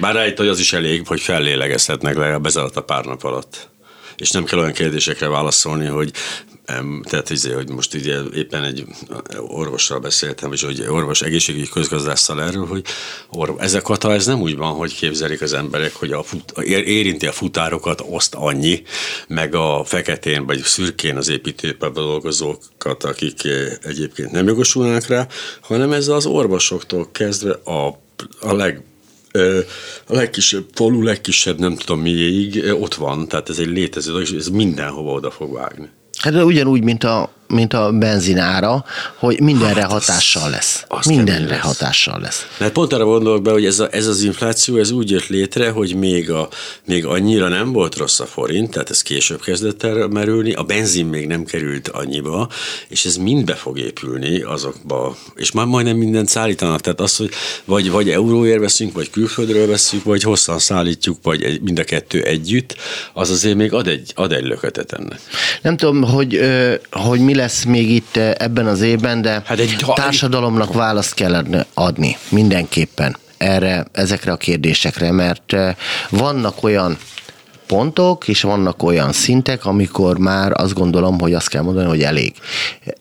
Bár rájött, hogy az is elég, hogy fellélegezhetnek legalább ez alatt a pár nap alatt. És nem kell olyan kérdésekre válaszolni, hogy tehát izé, hogy most ugye éppen egy orvossal beszéltem, és hogy orvos egészségügyi közgazdásszal erről, hogy orv, ez a kata, ez nem úgy van, hogy képzelik az emberek, hogy a fut, érinti a futárokat, oszt annyi, meg a feketén vagy szürkén az építőiparban dolgozókat, akik egyébként nem jogosulnak rá, hanem ez az orvosoktól kezdve a, a leg a legkisebb falu, legkisebb nem tudom miéig ott van, tehát ez egy létező, és ez mindenhova oda fog vágni. Hát ugyanúgy, mint a mint a benzinára, hogy mindenre hát hatással lesz. Az mindenre lesz. hatással lesz. Mert pont arra gondolok be, hogy ez, a, ez az infláció, ez úgy jött létre, hogy még, a, még annyira nem volt rossz a forint, tehát ez később kezdett el merülni, a benzin még nem került annyiba, és ez mind be fog épülni azokba, és már majdnem mindent szállítanak, tehát az, hogy vagy, vagy euróért veszünk, vagy külföldről veszünk, vagy hosszan szállítjuk, vagy mind a kettő együtt, az azért még ad egy, ad egy löketet ennek. Nem tudom, hogy, hogy mi lesz még itt eh, ebben az évben, de hát egy társadalomnak választ kell adni mindenképpen erre, ezekre a kérdésekre, mert eh, vannak olyan pontok, és vannak olyan szintek, amikor már azt gondolom, hogy azt kell mondani, hogy elég.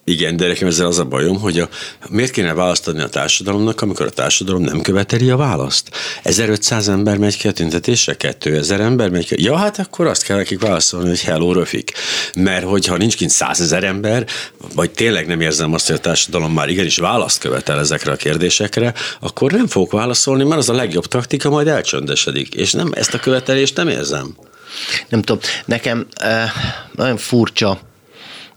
Igen, de nekem ezzel az a bajom, hogy a, miért kéne választ adni a társadalomnak, amikor a társadalom nem követeli a választ? 1500 ember megy ki a tüntetésre, 2000 ember megy ki. Ja, hát akkor azt kell nekik válaszolni, hogy hello, röfik. Mert hogyha nincs kint 100 ezer ember, vagy tényleg nem érzem azt, hogy a társadalom már igenis választ követel ezekre a kérdésekre, akkor nem fogok válaszolni, mert az a legjobb taktika, majd elcsöndesedik. És nem ezt a követelést nem érzem nem tudom, nekem eh, nagyon furcsa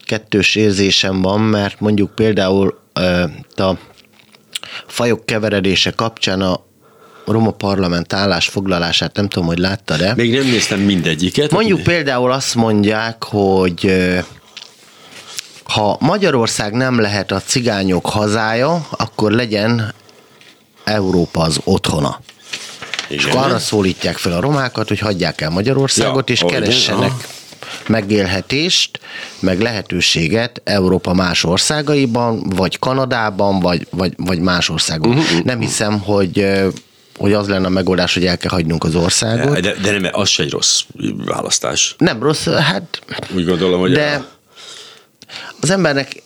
kettős érzésem van, mert mondjuk például eh, a fajok keveredése kapcsán a Roma Parlament állásfoglalását, nem tudom, hogy látta-e. Még nem néztem mindegyiket. Mondjuk például azt mondják, hogy eh, ha Magyarország nem lehet a cigányok hazája, akkor legyen Európa az otthona. Igen. És akkor arra szólítják fel a romákat, hogy hagyják el Magyarországot, ja, és keressenek igen, megélhetést, meg lehetőséget Európa más országaiban, vagy Kanadában, vagy, vagy, vagy más országban. Uh-huh, Nem hiszem, hogy hogy az lenne a megoldás, hogy el kell hagynunk az országot. De, de nem, az se egy rossz választás. Nem rossz, hát... Úgy gondolom, hogy... De a... az embernek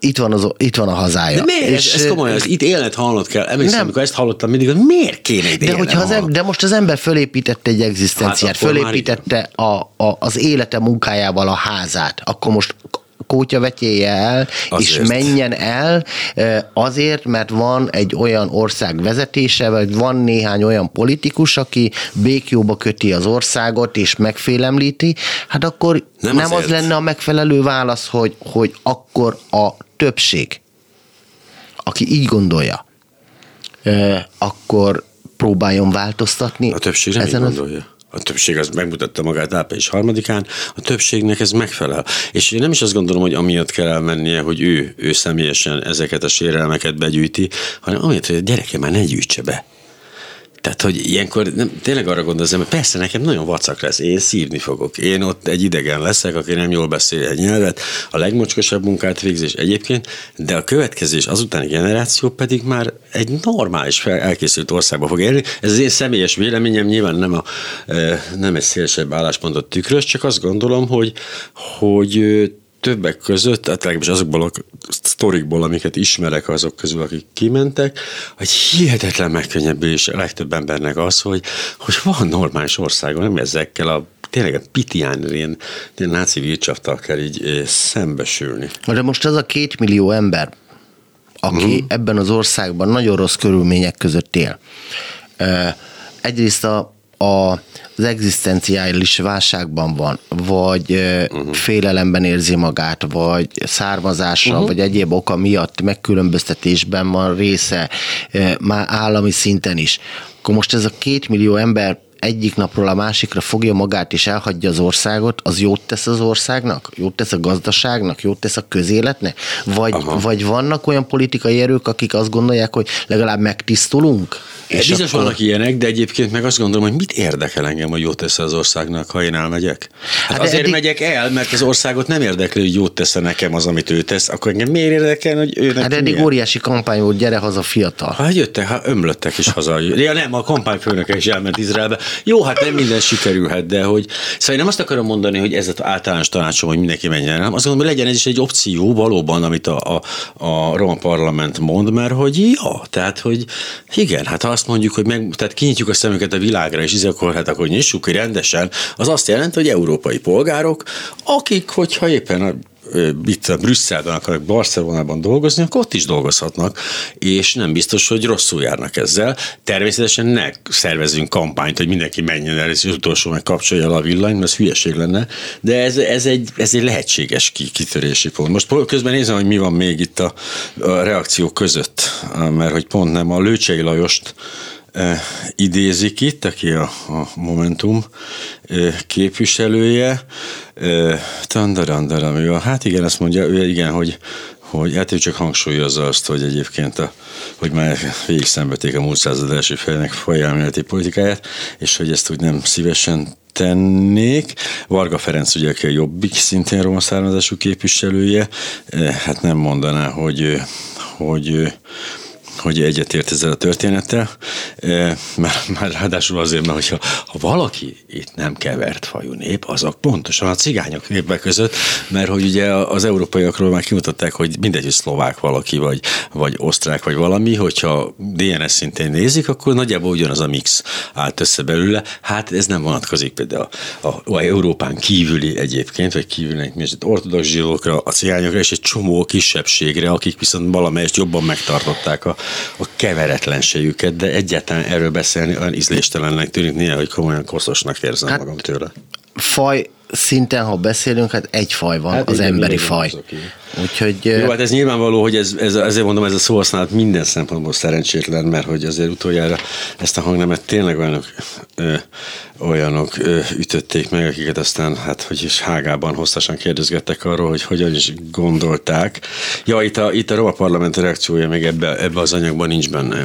itt van, az, itt van a hazája. De miért? És, ez, ez komolyan, ez itt élnet hallott kell. Emlékszem, amikor ezt hallottam mindig, hogy miért kéne ide de, hogyha az em, de most az ember fölépítette egy egzisztenciát, hát fölépítette a, a, az élete munkájával a házát, akkor most kótya vetjéje el, azért. és menjen el azért, mert van egy olyan ország vezetése, vagy van néhány olyan politikus, aki békjóba köti az országot, és megfélemlíti, hát akkor nem, nem az lenne a megfelelő válasz, hogy, hogy akkor a többség, aki így gondolja, akkor próbáljon változtatni. A többség nem ezen így gondolja. Az a többség az megmutatta magát április harmadikán, a többségnek ez megfelel. És én nem is azt gondolom, hogy amiatt kell elmennie, hogy ő, ő személyesen ezeket a sérelmeket begyűjti, hanem amiatt, hogy a gyereke már ne gyűjtse be. Tehát, hogy ilyenkor nem, tényleg arra gondolom, hogy persze nekem nagyon vacak lesz, én szívni fogok. Én ott egy idegen leszek, aki nem jól beszél egy nyelvet, a legmocskosabb munkát végzés egyébként, de a következő és azutáni generáció pedig már egy normális elkészült országba fog élni. Ez az én személyes véleményem, nyilván nem, a, nem egy szélesebb álláspontot tükrös, csak azt gondolom, hogy, hogy többek között, tehát legalábbis azokból a sztorikból, amiket ismerek azok közül, akik kimentek, hogy hihetetlen megkönnyebbülés a legtöbb embernek az, hogy, hogy van normális országon, nem ezekkel a tényleg a pitián ilyen, náci vircsaftal kell így szembesülni. De most az a két millió ember, aki uh-huh. ebben az országban nagyon rossz körülmények között él. Egyrészt a, a az egzisztenciális válságban van, vagy uh-huh. félelemben érzi magát, vagy származása, uh-huh. vagy egyéb oka miatt megkülönböztetésben van része, már állami szinten is. Akkor most ez a két millió ember egyik napról a másikra fogja magát és elhagyja az országot, az jót tesz az országnak? Jót tesz a gazdaságnak? Jót tesz a közéletnek? Vagy, vagy vannak olyan politikai erők, akik azt gondolják, hogy legalább megtisztulunk? És Biztos akkor... vannak ilyenek, de egyébként meg azt gondolom, hogy mit érdekel engem, hogy jót tesz az országnak, ha én elmegyek? Hát, hát azért eddig... megyek el, mert az országot nem érdekli, hogy jót tesz nekem az, amit ő tesz, akkor engem miért érdekel, hogy ő Hát eddig milyen? óriási kampány volt, gyere haza fiatal. Hát jöttek, hát ömlöttek is haza. Ja nem, a kampányfőnöke is elment Izraelbe. Jó, hát nem minden sikerülhet, de hogy... Szóval én nem azt akarom mondani, hogy ez az általános tanácsom, hogy mindenki menjen, hanem azt gondolom, hogy legyen ez is egy opció valóban, amit a, a, a Roma Parlament mond, mert hogy ja, tehát, hogy igen, hát ha azt mondjuk, hogy meg, tehát kinyitjuk a szemüket a világra, és akkor hát akkor nyissuk ki rendesen, az azt jelenti, hogy európai polgárok, akik, hogyha éppen a itt Brüsszelben akarnak Barcelonában dolgozni, akkor ott is dolgozhatnak, és nem biztos, hogy rosszul járnak ezzel. Természetesen ne szervezünk kampányt, hogy mindenki menjen el, és utolsó meg kapcsolja a villanyt, mert ez hülyeség lenne, de ez, ez, egy, ez egy lehetséges kitörési pont. Most közben nézem, hogy mi van még itt a, a reakció között, mert hogy pont nem a Lőcsei Lajost idézik itt, aki a, a Momentum képviselője. Tandarandaram, hát igen, azt mondja, ő igen, hogy hogy hát ő csak hangsúlyozza azt, hogy egyébként a, hogy már végig szenvedték a múlt század első fejének folyelméleti politikáját, és hogy ezt úgy nem szívesen tennék. Varga Ferenc ugye, aki a Jobbik szintén roma származású képviselője, hát nem mondaná, hogy, hogy hogy egyetért ezzel a történettel, mert már ráadásul azért, mert hogyha, ha valaki itt nem kevert fajú nép, azok pontosan a cigányok népek között, mert hogy ugye az európaiakról már kimutatták, hogy mindegy, hogy szlovák valaki, vagy, vagy osztrák, vagy valami, hogyha DNS szintén nézik, akkor nagyjából ugyanaz a mix állt össze belőle. Hát ez nem vonatkozik például a, a, a Európán kívüli egyébként, vagy kívülnek ortodox zsidókra, a cigányokra, és egy csomó kisebbségre, akik viszont valamelyest jobban megtartották a, a keveretlenségüket, de egyáltalán erről beszélni olyan ízléstelennek tűnik néha, hogy komolyan koszosnak érzem hát, magam tőle. Faj szinten, ha beszélünk, hát egy faj van, hát az igen, emberi igen, faj. Úgyhogy... Jó, hát ez nyilvánvaló, hogy ez, ez, ezért mondom, ez a szóhasználat minden szempontból szerencsétlen, mert hogy azért utoljára ezt a hangnemet tényleg olyanok, ö, olyanok ö, ütötték meg, akiket aztán, hát hogy is hágában hosszasan kérdezgettek arról, hogy hogyan is gondolták. Ja, itt a, itt a Roma Parlament reakciója még ebbe, ebbe az anyagban nincs benne.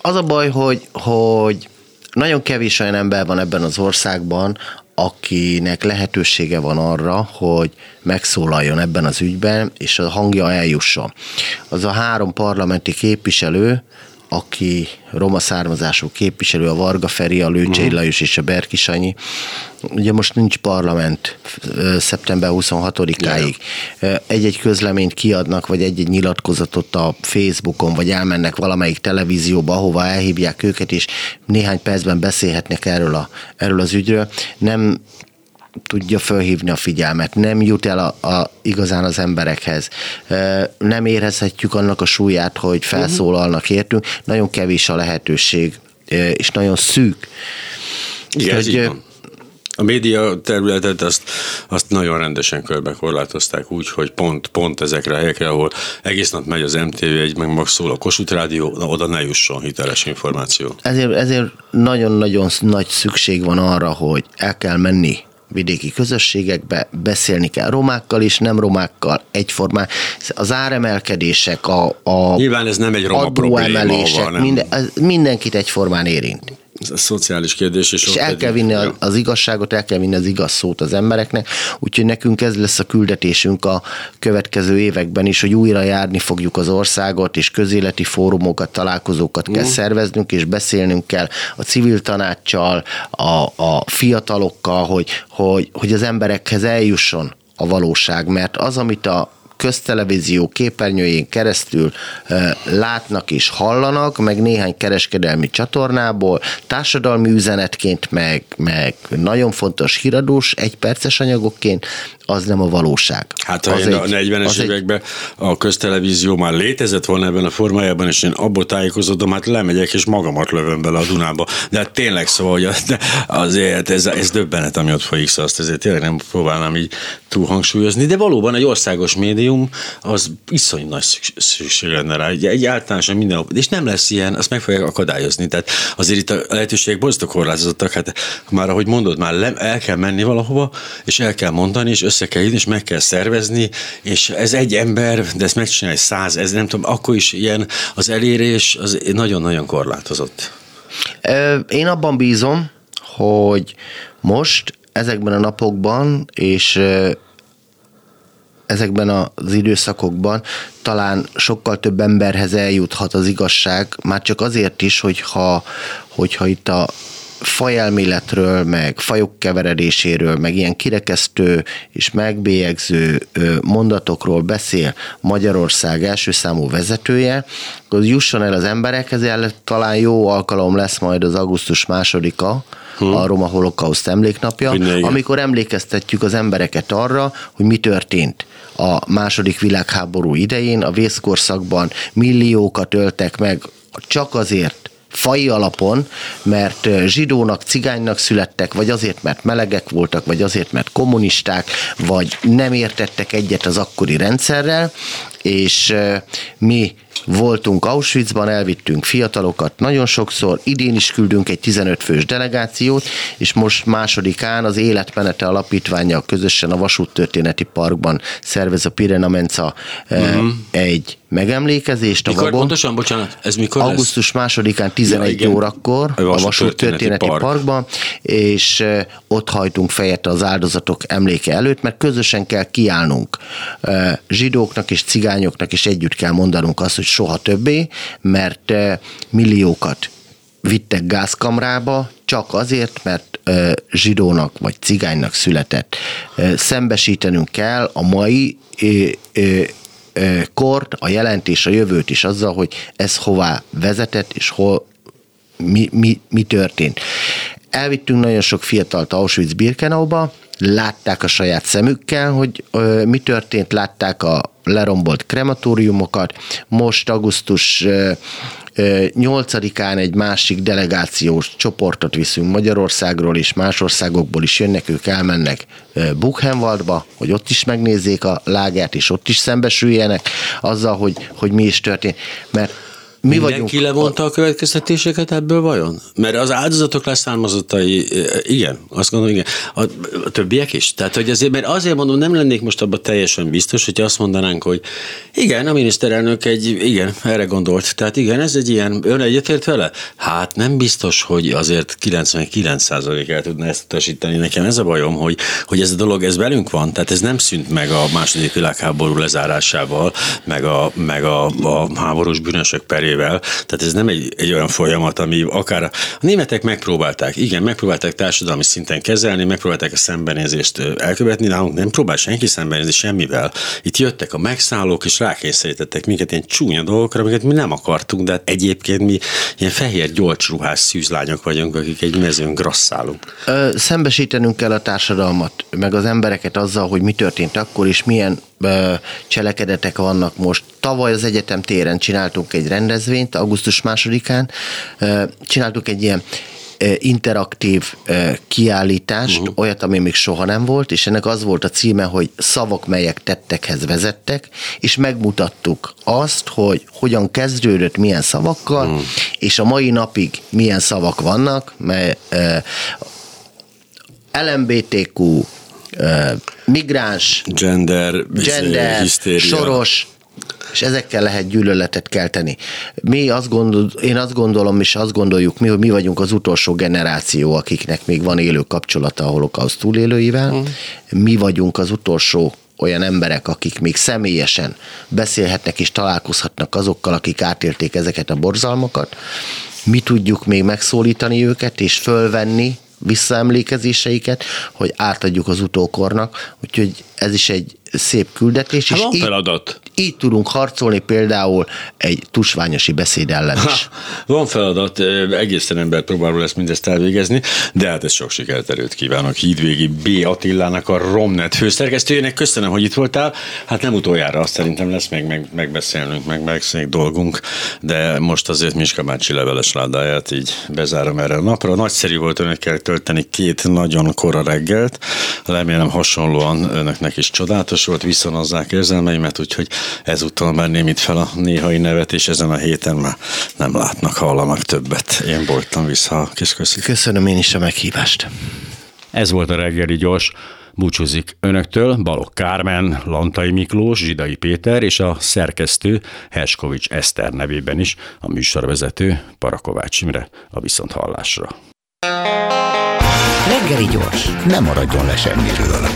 Az a baj, hogy, hogy nagyon kevés olyan ember van ebben az országban, akinek lehetősége van arra, hogy megszólaljon ebben az ügyben, és a hangja eljusson. Az a három parlamenti képviselő, aki roma származású képviselő, a Varga Feri, a Lőcsei uh-huh. Lajos és a Berki Sanyi. Ugye most nincs parlament szeptember 26-áig. Egy-egy közleményt kiadnak, vagy egy-egy nyilatkozatot a Facebookon, vagy elmennek valamelyik televízióba, ahova elhívják őket, és néhány percben beszélhetnek erről, a, erről az ügyről. Nem tudja felhívni a figyelmet, nem jut el a, a, igazán az emberekhez. Nem érezhetjük annak a súlyát, hogy felszólalnak értünk. Nagyon kevés a lehetőség, és nagyon szűk. Igen, hogy, A média területet azt, azt nagyon rendesen körbe korlátozták úgy, hogy pont, pont ezekre a helyekre, ahol egész nap megy az MTV1, meg mag szól a Kossuth Rádió, na, oda ne jusson hiteles információ. Ezért, ezért nagyon-nagyon nagy szükség van arra, hogy el kell menni vidéki közösségekbe, beszélni kell romákkal is, nem romákkal, egyformán. Az áremelkedések, a, a Nyilván ez nem egy roma probléma, nem. Minden, mindenkit egyformán érint. Ez szociális kérdés. És, és el kell vinni ja. az igazságot, el kell vinni az igaz szót az embereknek, úgyhogy nekünk ez lesz a küldetésünk a következő években is, hogy újra járni fogjuk az országot, és közéleti fórumokat, találkozókat kell uh. szerveznünk, és beszélnünk kell a civil tanácssal, a, a fiatalokkal, hogy, hogy, hogy az emberekhez eljusson a valóság, mert az, amit a köztelevízió képernyőjén keresztül látnak és hallanak, meg néhány kereskedelmi csatornából, társadalmi üzenetként, meg, meg nagyon fontos híradós, egyperces anyagokként, az nem a valóság. Hát ha az én egy, a 40-es években egy... a köztelevízió már létezett volna ebben a formájában, és én abból tájékozódom, hát lemegyek és magamat lövöm bele a Dunába. De hát tényleg szóval, hogy azért ez, ez döbbenet, ami ott folyik, szóval azt ezért tényleg nem próbálnám így túl hangsúlyozni, de valóban egy országos médium az iszonyú nagy szükség lenne rá, egy, egy általánosan minden, és nem lesz ilyen, azt meg fogják akadályozni. Tehát azért itt a lehetőségek borzasztó korlátozottak, hát már ahogy mondod, már le, el kell menni valahova, és el kell mondani, és össze kell írni, és meg kell szervezni, és ez egy ember, de ezt megcsinálja száz, ez nem tudom, akkor is ilyen az elérés az nagyon-nagyon korlátozott. Én abban bízom, hogy most ezekben a napokban, és ezekben az időszakokban talán sokkal több emberhez eljuthat az igazság, már csak azért is, hogyha, hogyha itt a fajelméletről, meg fajok keveredéséről, meg ilyen kirekesztő és megbélyegző mondatokról beszél Magyarország első számú vezetője, akkor jusson el az emberekhez, talán jó alkalom lesz majd az augusztus másodika, hmm. a Roma Holokauszt emléknapja, Minden, amikor emlékeztetjük az embereket arra, hogy mi történt a második világháború idején, a vészkorszakban milliókat öltek meg csak azért, fai alapon, mert zsidónak, cigánynak születtek, vagy azért, mert melegek voltak, vagy azért, mert kommunisták, vagy nem értettek egyet az akkori rendszerrel, és mi voltunk Auschwitzban, elvittünk fiatalokat nagyon sokszor, idén is küldünk egy 15 fős delegációt, és most másodikán az Életmenete Alapítványa közösen a Vasúttörténeti Parkban szervez a Pirena Menca uh-huh. egy megemlékezést. Mikor a vagon. pontosan, bocsánat, ez mikor Augusztus lesz? másodikán 11 ja, órakor a Vasút Történeti Park. Parkban, és ott hajtunk fejet az áldozatok emléke előtt, mert közösen kell kiállnunk zsidóknak és cigányoknak, és együtt kell mondanunk azt, hogy soha többé, mert milliókat vittek gázkamrába, csak azért, mert zsidónak vagy cigánynak született. Szembesítenünk kell a mai kort, a jelentés, a jövőt is azzal, hogy ez hová vezetett, és hol, mi, mi, mi történt. Elvittünk nagyon sok fiatalt Auschwitz-Birkenauba, látták a saját szemükkel, hogy ö, mi történt, látták a lerombolt krematóriumokat. Most augusztus 8-án egy másik delegációs csoportot viszünk Magyarországról és más országokból is jönnek, ők elmennek Buchenwaldba, hogy ott is megnézzék a lágert, és ott is szembesüljenek azzal, hogy, hogy mi is történt. Mert mi Mindenki vagyunk. levonta a következtetéseket ebből vajon? Mert az áldozatok leszármazottai, igen, azt gondolom, igen. A, a többiek is? Tehát, hogy azért, mert azért mondom, nem lennék most abban teljesen biztos, hogy azt mondanánk, hogy igen, a miniszterelnök egy, igen, erre gondolt. Tehát igen, ez egy ilyen, ön egyetért vele? Hát nem biztos, hogy azért 99% el tudna ezt utasítani. Nekem ez a bajom, hogy, hogy ez a dolog, ez velünk van, tehát ez nem szűnt meg a második világháború lezárásával, meg a, meg a, a háborús bűnösök peré évvel, tehát ez nem egy, egy olyan folyamat, ami akár a németek megpróbálták, igen, megpróbálták társadalmi szinten kezelni, megpróbálták a szembenézést elkövetni, nálunk nem próbál senki szembenézni semmivel. Itt jöttek a megszállók, és rákényszerítettek minket ilyen csúnya dolgokra, amiket mi nem akartunk, de hát egyébként mi ilyen fehér gyolcsruhás szűzlányok vagyunk, akik egy mezőn grasszálunk. Szembesítenünk kell a társadalmat, meg az embereket azzal, hogy mi történt akkor, és milyen cselekedetek vannak most. Tavaly az egyetem téren csináltunk egy rendezvényt, augusztus másodikán, csináltunk egy ilyen interaktív kiállítást, uh-huh. olyat, ami még soha nem volt, és ennek az volt a címe, hogy szavak, melyek tettekhez vezettek, és megmutattuk azt, hogy hogyan kezdődött, milyen szavakkal, uh-huh. és a mai napig milyen szavak vannak, mert LMBTQ, migráns, gender, gender hisztéria. soros, és ezekkel lehet gyűlöletet kelteni. Mi azt gondol, én azt gondolom, és azt gondoljuk mi, hogy mi vagyunk az utolsó generáció, akiknek még van élő kapcsolata a holokauszt túlélőivel. Mm. Mi vagyunk az utolsó olyan emberek, akik még személyesen beszélhetnek és találkozhatnak azokkal, akik átélték ezeket a borzalmakat. Mi tudjuk még megszólítani őket és fölvenni visszaemlékezéseiket, hogy átadjuk az utókornak, úgyhogy ez is egy szép küldetés. Hát és van feladat. Így, tudunk harcolni például egy tusványosi beszéd ellen is. Ha, van feladat, egészen ember próbáló lesz mindezt elvégezni, de hát ez sok sikert erőt kívánok Hídvégi B. Attilának, a Romnet főszerkesztőjének. Köszönöm, hogy itt voltál. Hát nem utoljára, azt szerintem lesz még meg, megbeszélnünk, meg megszénik dolgunk, de most azért Miska bácsi leveles ládáját így bezárom erre a napra. Nagyszerű volt önökkel tölteni két nagyon kora reggelt. Remélem hasonlóan önöknek is csodálatos volt, viszonozzák érzelmeimet, úgyhogy ezúttal menném itt fel a néhai nevet, és ezen a héten már nem látnak, hallanak többet. Én voltam vissza, kis köszi. Köszönöm én is a meghívást. Ez volt a reggeli gyors. Búcsúzik önöktől Balok Kármen, Lantai Miklós, Zsidai Péter és a szerkesztő Herskovics Eszter nevében is a műsorvezető Parakovács Imre a Viszonthallásra. Reggeli gyors, nem maradjon le semmiről.